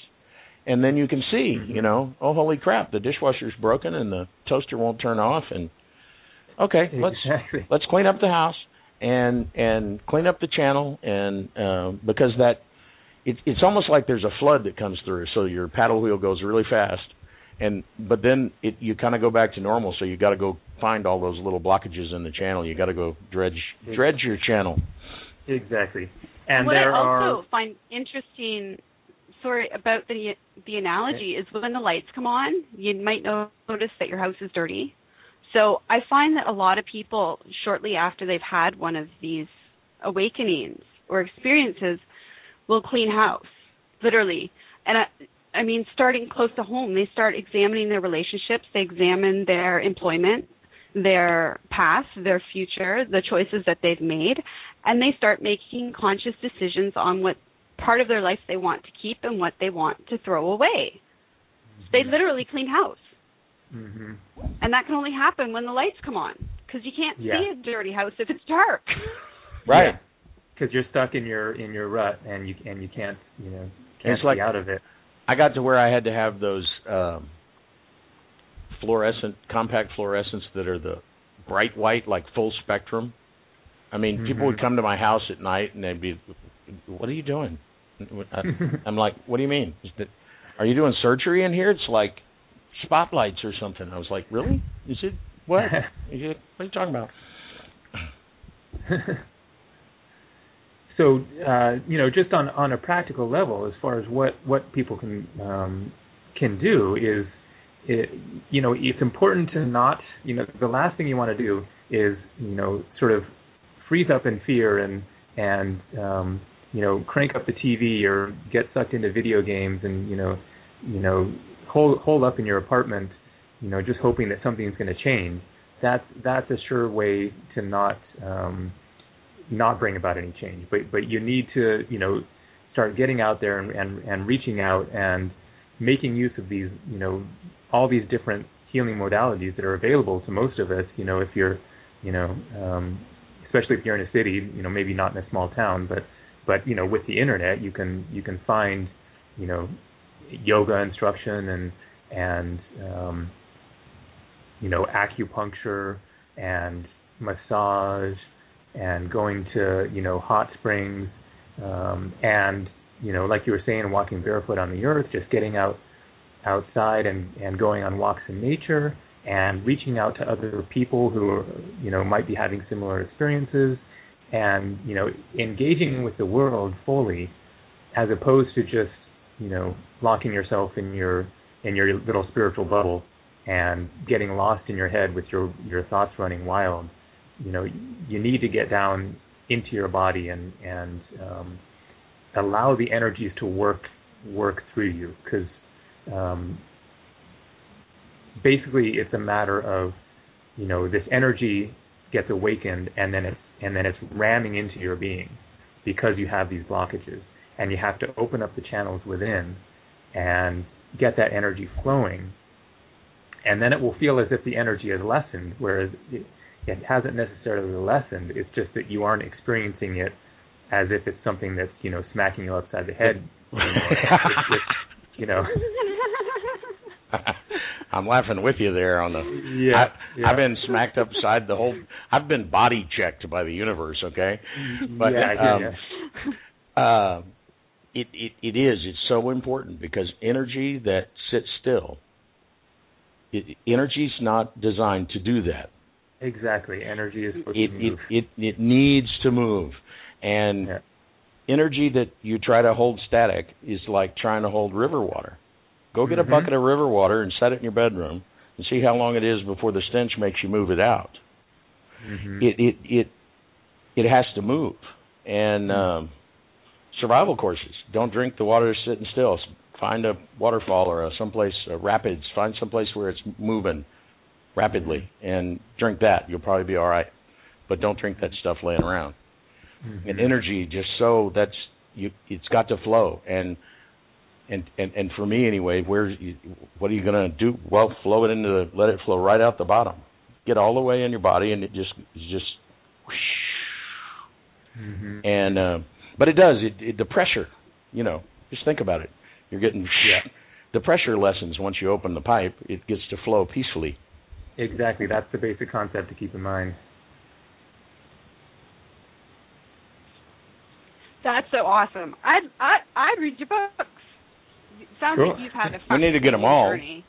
and then you can see. Mhm. You know, oh holy crap, the dishwasher's broken and the toaster won't turn off. And okay, let's let's clean up the house and and clean up the channel and uh, because that it, it's almost like there's a flood that comes through. So your paddle wheel goes really fast, and but then it you kind of go back to normal. So you got to go find all those little blockages in the channel. You got to go dredge dredge your channel. Exactly. And what there I are also find interesting, sorry about the the analogy is when the lights come on, you might no- notice that your house is dirty. So I find that a lot of people, shortly after they've had one of these awakenings or experiences, will clean house, literally. And I, I mean, starting close to home, they start examining their relationships, they examine their employment, their past, their future, the choices that they've made, and they start making conscious decisions on what part of their life they want to keep and what they want to throw away. They literally clean house, hmm and that can only happen when the lights come on because you can't Yeah. see a dirty house if it's dark. Right. Because you're stuck in your in your rut and you and you can't you know can't It's like- out of it. I got to where I had to have those um fluorescent compact fluorescents that are the bright white like full spectrum. I mean, people would Mhm. come to my house at night and they'd be what are you doing? I, I'm like, what do you mean? Is that are you doing surgery in here? It's like spotlights or something. I was like, really? Is it what? Is it, what are you talking about? so uh, you know, just on on a practical level, as far as what what people can um, can do is, it, you know, it's important to not, you know, the last thing you want to do is, you know, sort of freeze up in fear and and um, you know, crank up the TV or get sucked into video games and you know, you know, hole up in your apartment, you know, just hoping that something's going to change. That's that's a sure way to not um, not bring about any change. But but you need to you know start getting out there and, and and reaching out and making use of these you know all these different healing modalities that are available to most of us. You know if you're you know um, especially if you're in a city, you know maybe not in a small town, but but you know with the internet you can you can find you know yoga instruction and and um, you know acupuncture and massage and going to you know hot springs um, and you know like you were saying walking barefoot on the earth just getting out outside and and going on walks in nature and reaching out to other people who are, you know might be having similar experiences and you know engaging with the world fully as opposed to just you know locking yourself in your in your little spiritual bubble and getting lost in your head with your your thoughts running wild you know you need to get down into your body and and um, allow the energies to work work through you. Because um, basically it's a matter of you know this energy gets awakened and then it's and then it's ramming into your being because you have these blockages and you have to open up the channels within and get that energy flowing and then it will feel as if the energy has lessened whereas it, it hasn't necessarily lessened it's just that you aren't experiencing it as if it's something that's you know smacking you upside the head you know I'm laughing with you there on the. Yeah, I, yeah. I've been smacked upside the whole. I've been body checked by the universe. Okay, but yeah, um, uh, it it it is. It's so important because energy that sits still. It, energy's not designed to do that. exactly energy is supposed It to it move it it needs to move, and Yeah. energy that you try to hold static is like trying to hold river water. Go get Mhm. a bucket of river water and set it in your bedroom and see how long it is before the stench makes you move it out. Mhm. It it it it has to move. And um survival courses. Don't drink the water sitting still. Find a waterfall or a someplace a rapids. Find someplace where it's moving rapidly and drink that. You'll probably be all right. But don't drink that stuff laying around. Mhm. And energy just so that's you it's got to flow and and and and for me anyway, where you, what are you going to do? Well, flow it into the let it flow right out the bottom. Get all the way in your body and it just just whoosh. Mhm. and uh but it does it, it the pressure, you know. Just think about it. You're getting Yeah. the pressure lessens once you open the pipe. It gets to flow peacefully. Exactly. That's the basic concept to keep in mind. That's so awesome. I'd I, I'd read your books. It sounds Cool. like you've had a fun We need to get them all. journey.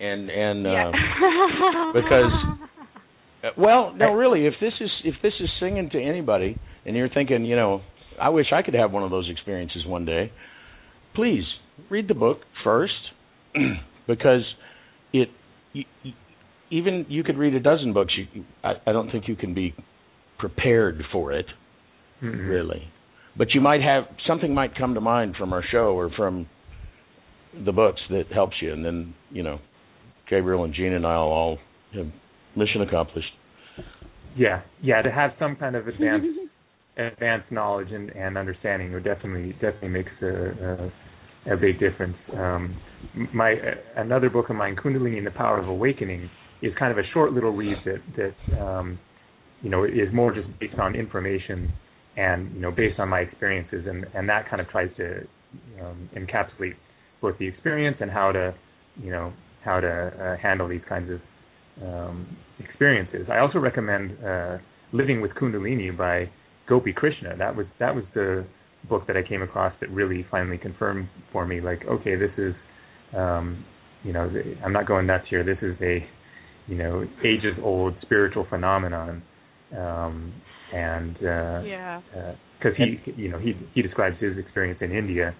And and uh yeah. because- Uh, Well, no, really. If this is if this is singing to anybody, and you're thinking, you know, I wish I could have one of those experiences one day. Please read the book first, because it you, you- even you could read a dozen books. You, I, I don't think you can be prepared for it Mhm. really. But you might have something might come to mind from our show or from the books that helps you, and then you know, Gabriel and Jean and I will all have mission accomplished. Yeah, yeah. To have some kind of advanced advanced knowledge and, and understanding, it definitely definitely makes a, a a big difference. Um, my another book of mine, Kundalini and the Power of Awakening, is kind of a short little read that that um, you know is more just based on information and you know based on my experiences, and and that kind of tries to um, encapsulate both the experience and how to you know how to uh, handle these kinds of um, experiences. I also recommend uh, Living with Kundalini by Gopi Krishna. That was that was the book that I came across that really finally confirmed for me, like, okay, this is, um, you know, I'm not going nuts here. This is a, you know, ages old spiritual phenomenon, um, and uh, Yeah. because he, you know, he he describes his experience in India,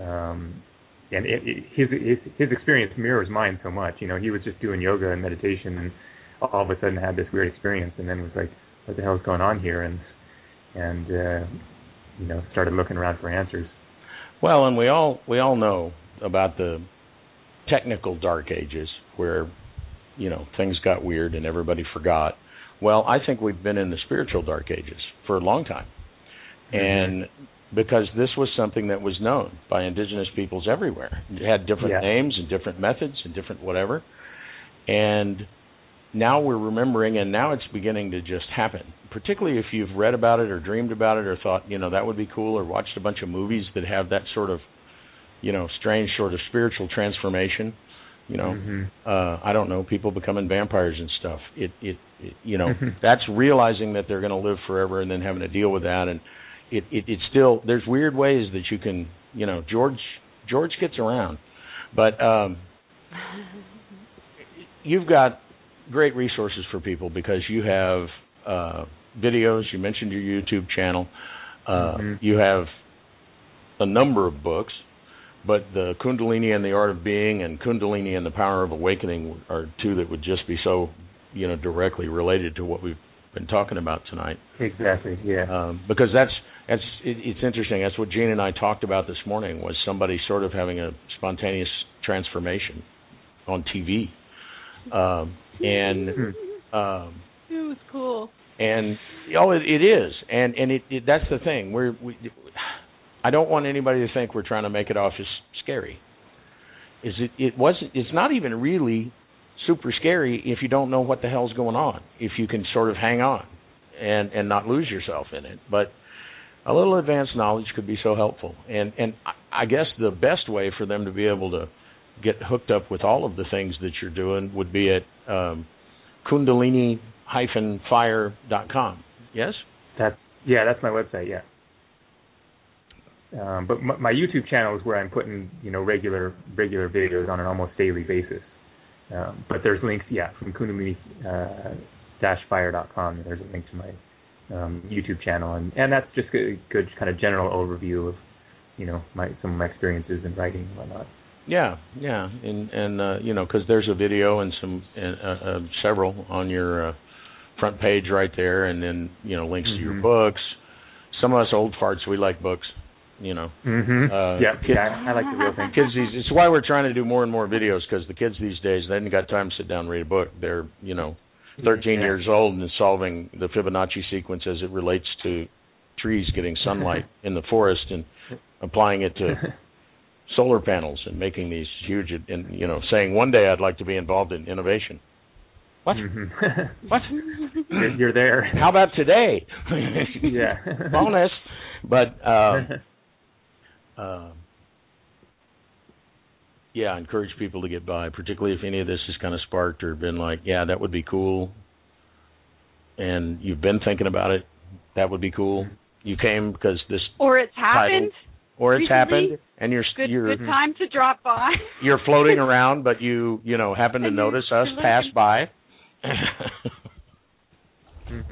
um, and it, it, his his his experience mirrors mine so much. You know, he was just doing yoga and meditation, and all of a sudden had this weird experience, and then was like, "What the hell is going on here?" and and uh, you know started looking around for answers. Well, and we all we all know about the technical dark ages where you know things got weird and everybody forgot. Well, I think we've been in the spiritual dark ages for a long time. And because this was something that was known by indigenous peoples everywhere. It had different Yeah. names and different methods and different whatever. And now we're remembering and now it's beginning to just happen. Particularly if you've read about it or dreamed about it or thought, you know, that would be cool or watched a bunch of movies that have that sort of, you know, strange sort of spiritual transformation. You know, Mhm. uh I don't know, people becoming vampires and stuff. It it, it you know, that's realizing that they're going to live forever and then having to deal with that and it, it it's still there's weird ways that you can, you know, George George gets around. But um you've got great resources for people because you have uh videos, you mentioned your YouTube channel. Uh Mhm. you have a number of books, but the Kundalini and the Art of Being and Kundalini and the Power of Awakening are two that would just be so, you know, directly related to what we've been talking about tonight. Exactly. Yeah. Um, because that's that's it, it's interesting. That's what Jean and I talked about this morning was somebody sort of having a spontaneous transformation on TV, um, and Hmm. um, It was cool. And oh, it, it is, and and it, it that's the thing. We're we, I don't want anybody to think we're trying to make it off as scary. Is it? It wasn't. It's not even really super scary if you don't know what the hell's going on. If you can sort of hang on and and not lose yourself in it, but a little advanced knowledge could be so helpful. And and I- guess the best way for them to be able to get hooked up with all of the things that you're doing would be at um, kundalini-fire.com. Yes? That's yeah, that's my website. Yeah. Um, but my, my YouTube channel is where I'm putting you know regular regular videos on an almost daily basis. Um, but there's links, yeah, from Kundalini uh, dash fire.com. There's a link to my um, YouTube channel, and and that's just a good kind of general overview of you know my some of my experiences in writing and whatnot. Yeah, yeah, and and uh, you know, because there's a video and some and uh, uh, several on your uh, front page right there, and then you know links to your Mhm. books. Some of us old farts, we like books. You know, Mm-hmm. Uh, yeah, kids- yeah, I, I like the real thing. kids these it's why we're trying to do more and more videos because the kids these days they haven't got time to sit down and read a book. They're you know 13 Yeah. years old and solving the Fibonacci sequence as it relates to trees getting sunlight in the forest and applying it to solar panels and making these huge and you know saying one day I'd like to be involved in innovation. What? Mhm. What? you're, you're there. How about today? Yeah. Bonus. But um um yeah, I encourage people to get by, particularly if any of this has kind of sparked or been like, yeah, that would be cool. And you've been thinking about it, that would be cool. You came because this Or it's happened. or it's Recently? happened and you're Good you're good time to drop by. you're floating around, but you you know happen to And notice us pass by. Mhm.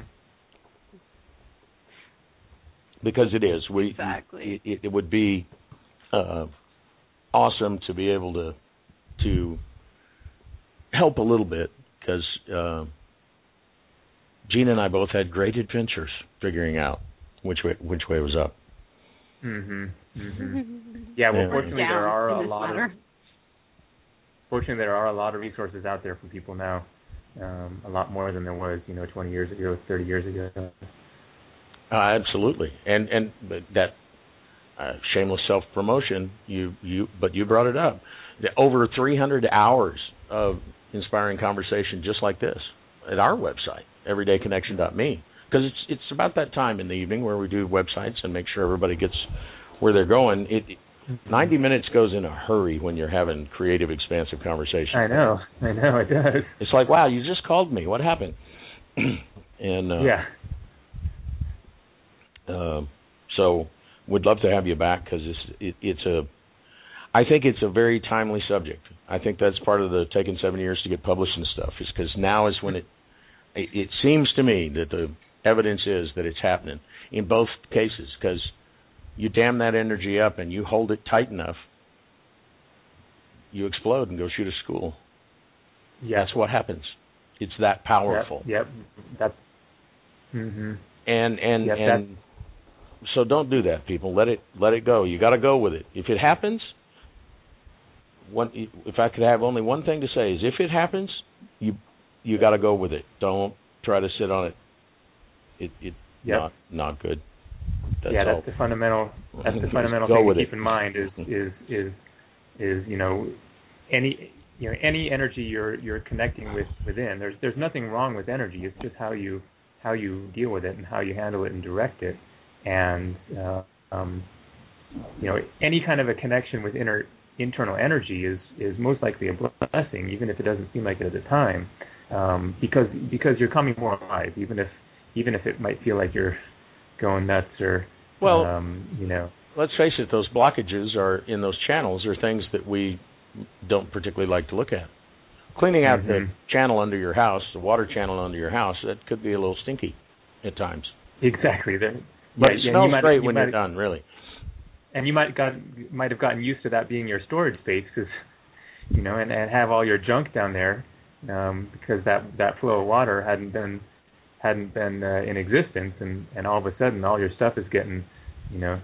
because it is we Exactly. it, it would be uh, awesome to be able to to help a little bit because uh, Gina and I both had great adventures figuring out which way which way was up. Mhm. Mhm. Yeah, well, Yeah. fortunately there are a lot of fortunately there are a lot of resources out there for people now. Um, a lot more than there was, you know, 20 years ago, 30 years ago. Uh, absolutely, and and that uh, shameless self promotion. You you but you brought it up. Over 300 hours of inspiring conversation just like this at our website, everydayconnection.me, because it's it's about that time in the evening where we do websites and make sure everybody gets where they're going. It 90 minutes goes in a hurry when you're having creative, expansive conversation. I know, I know it does. It's like, wow, you just called me. What happened? and uh, yeah, um, so would love to have you back because it's it, it's a I think it's a very timely subject. I think that's part of the taking seven years to get published and stuff is because now is when it, it it seems to me that the evidence is that it's happening in both cases because you dam that energy up and you hold it tight enough you explode and go shoot a school. Yeah, that's what happens? It's that powerful. Yep, yep. that's. hmm and and Yep, and so don't do that people. Let it let it go. You got to go with it. If it happens one if i could have only one thing to say is if it happens you you got to go with it. Don't try to sit on it. It it Yep. not not good that's yeah, all. that's the fundamental. That's the fundamental thing to it. keep in mind is is is is you know any you know any energy you're you're connecting with within. There's there's nothing wrong with energy. It's just how you how you deal with it and how you handle it and direct it. And uh, um, you know any kind of a connection with inner internal energy is is most likely a blessing, even if it doesn't seem like it at the time, um, because because you're coming more alive, even if even if it might feel like you're going nuts or Well- um, you know, let's face it those blockages are in those channels. Are things that we don't particularly like to look at. Cleaning out the Mhm. channel under your house the water channel under your house that could be a little stinky at times. Exactly. There, but yeah, it smells great you when you're done really. and you might got might have gotten used to that being your storage space because you know, and, and have all your junk down there um, because that that flow of water hadn't been hadn't been uh, in existence, and and all of a sudden all your stuff is getting you know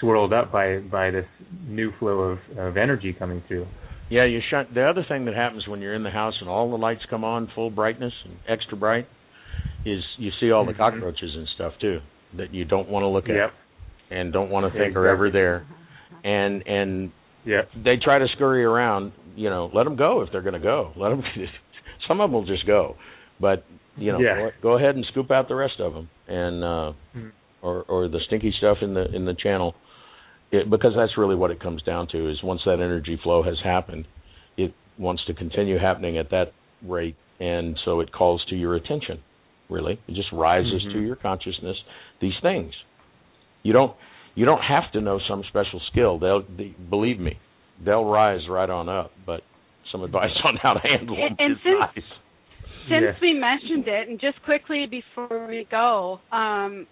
swirled up by by this new flow of of energy coming through. Yeah, you shut. The other thing that happens when you're in the house and all the lights come on full brightness and extra bright is you see all the Mhm. cockroaches and stuff too that you don't want to look at Yep. and don't want to think are ever there. And and yeah, they try to scurry around. You know, let them go if they're going to go. Let them. Some of them will just go, but you know, Yeah. go, go ahead and scoop out the rest of them and uh Mm. or or the stinky stuff in the in the channel. It, because that's really what it comes down to is once that energy flow has happened, it wants to continue happening at that rate, and so it calls to your attention. Really, it just rises Mhm. to your consciousness these things. You don't you don't have to know some special skill. They'll they, believe me, they'll rise right on up. But some advice on how to handle them And- and is since- nice. Since Yes. we mentioned it, and just quickly before we go, um,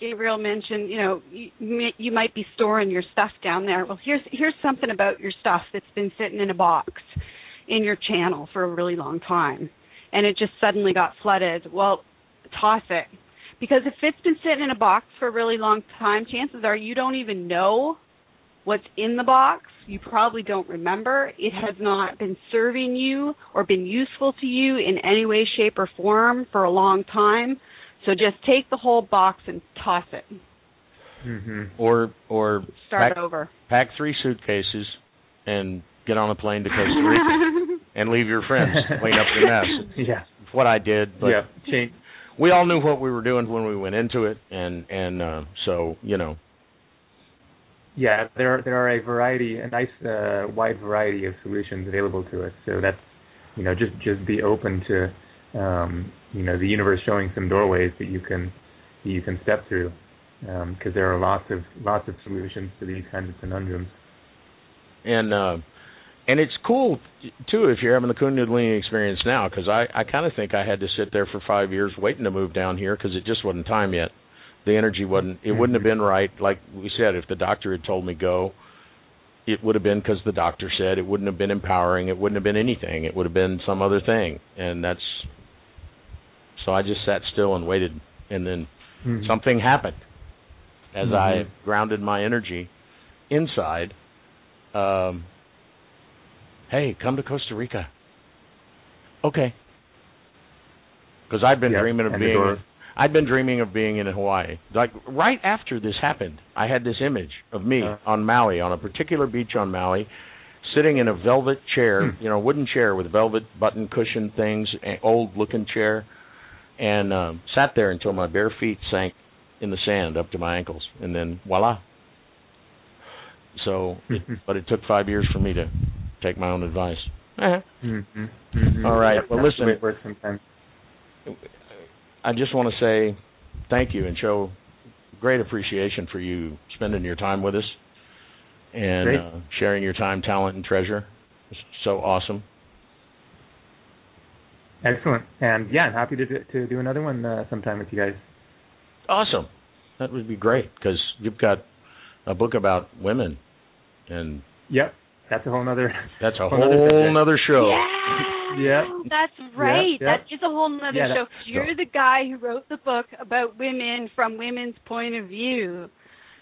Gabriel mentioned, you know, you, you might be storing your stuff down there. Well, here's here's something about your stuff that's been sitting in a box in your channel for a really long time, and it just suddenly got flooded. Well, toss it, because if it's been sitting in a box for a really long time, chances are you don't even know what's in the box. You probably don't remember. It has not been serving you or been useful to you in any way, shape, or form for a long time. So just take the whole box and toss it. hmm Or or Start pack, over. pack three suitcases and get on a plane to Costa Rica and leave your friends to clean up your mess. yeah. It's what I did, but yeah. Change. we all knew what we were doing when we went into it, and and uh, so you know, Yeah, there are, there are a variety, a nice uh, wide variety of solutions available to us. So that's you know just just be open to um, you know the universe showing some doorways that you can that you can step through because there are lots of lots of solutions to these kinds of conundrums. and uh, and it's cool too if you're having the Kundalini experience now, because I I kind of think I had to sit there for five years waiting to move down here because it just wasn't time yet. The energy wasn't. It wouldn't have been right. Like we said, if the doctor had told me go, it would have been because the doctor said. It wouldn't have been empowering. It wouldn't have been anything. It would have been some other thing. And that's. So I just sat still and waited, and then Mhm. something happened as Mhm. I grounded my energy inside. Um, hey, come to Costa Rica. Okay. Because I've been Yep, dreaming of and being I'd been dreaming of being in Hawaii. Like right after this happened, I had this image of me Uh. on Maui, on a particular beach on Maui, sitting in a velvet chair, Hmm. you know, wooden chair with velvet button cushion things, old looking chair, and um, sat there until my bare feet sank in the sand up to my ankles, and then voila. So, it, but it took five years for me to take my own advice. Eh. Mhm, mhm. All right, well, listen. I just want to say thank you and show great appreciation for you spending your time with us and uh, sharing your time, talent, and treasure. It's so awesome. Excellent. And yeah, I'm happy to do, to do another one uh, sometime with you guys. Awesome. That would be great because you've got a book about women, and Yep. That's a whole other. that's a Whole nother whole subject. nother show. Yeah, Yeah. that's right. yeah. That is a whole nother Yeah, that- show. You're the guy who wrote the book about women from women's point of view.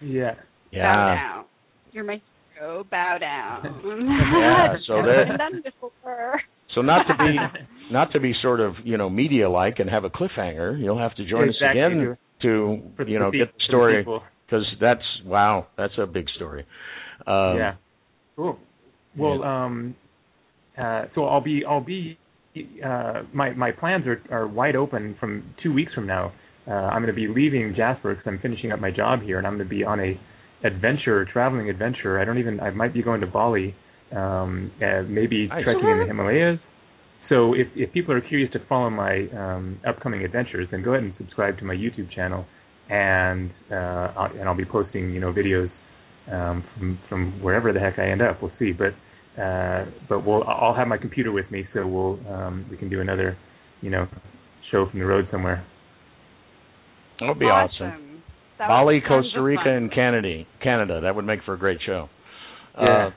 Yeah. Bow Yeah. down. You're my hero. Bow down. Yeah, so that- So not to be not to be sort of you know media like and have a cliffhanger, you'll have to join Exactly. us again to For you know pe- get the story because that's wow, that's a big story. Um, yeah. Cool. Well, um, uh, so I'll be I'll be uh, my my plans are are wide open from two weeks from now. Uh, I'm going to be leaving Jasper because I'm finishing up my job here, and I'm going to be on a adventure, traveling adventure. I don't even I might be going to Bali, um, uh, maybe Nice. trekking in the Himalayas. So if if people are curious to follow my um, upcoming adventures, then go ahead and subscribe to my YouTube channel, and uh, I'll, and I'll be posting you know videos um, from from wherever the heck I end up. We'll see, but uh, but we'll I'll have my computer with me, so we'll um, we can do another you know show from the road somewhere. that would be awesome. That Bali, Costa Rica, and Canada. Canada. That would make for a great show. Yeah. Uh,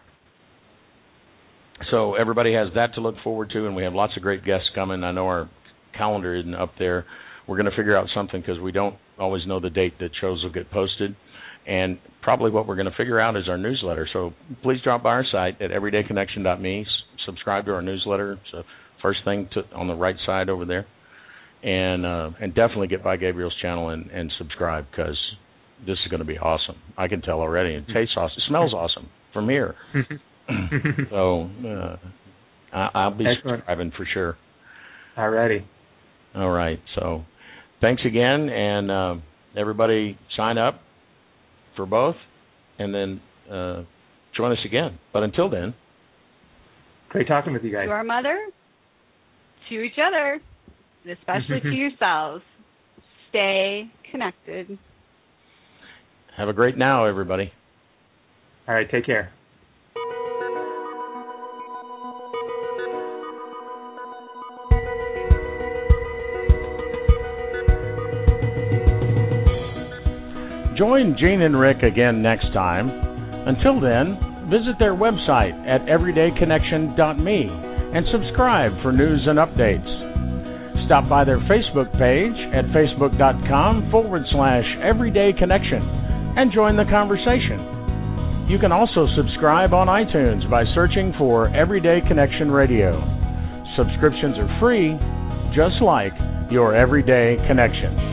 so everybody has that to look forward to, and we have lots of great guests coming. I know our calendar isn't up there. We're going to figure out something because we don't always know the date that shows will get posted. And probably what we're going to figure out is our newsletter. So please drop by our site at everydayconnection.me. Subscribe to our newsletter. The first thing to, on the right side over there. And uh, and definitely get by Gabriel's channel and, and subscribe because this is going to be awesome. I can tell already. It tastes awesome. It smells awesome from here. So uh, I, I'll be Excellent. subscribing for sure. Alrighty. All right. So thanks again, and uh, everybody sign up for both, and then uh, join us again. But until then, Great talking with you guys. To our mother, to each other, and especially to yourselves. Stay connected. have a great now, everybody. All right. Take care. Join Jane and Rick again next time. Until then, visit their website at everydayconnection.me and subscribe for news and updates. Stop by their Facebook page at facebook.com forward slash everydayconnection and join the conversation. You can also subscribe on iTunes by searching for Everyday Connection Radio. Subscriptions are free, just like your Everyday Connection.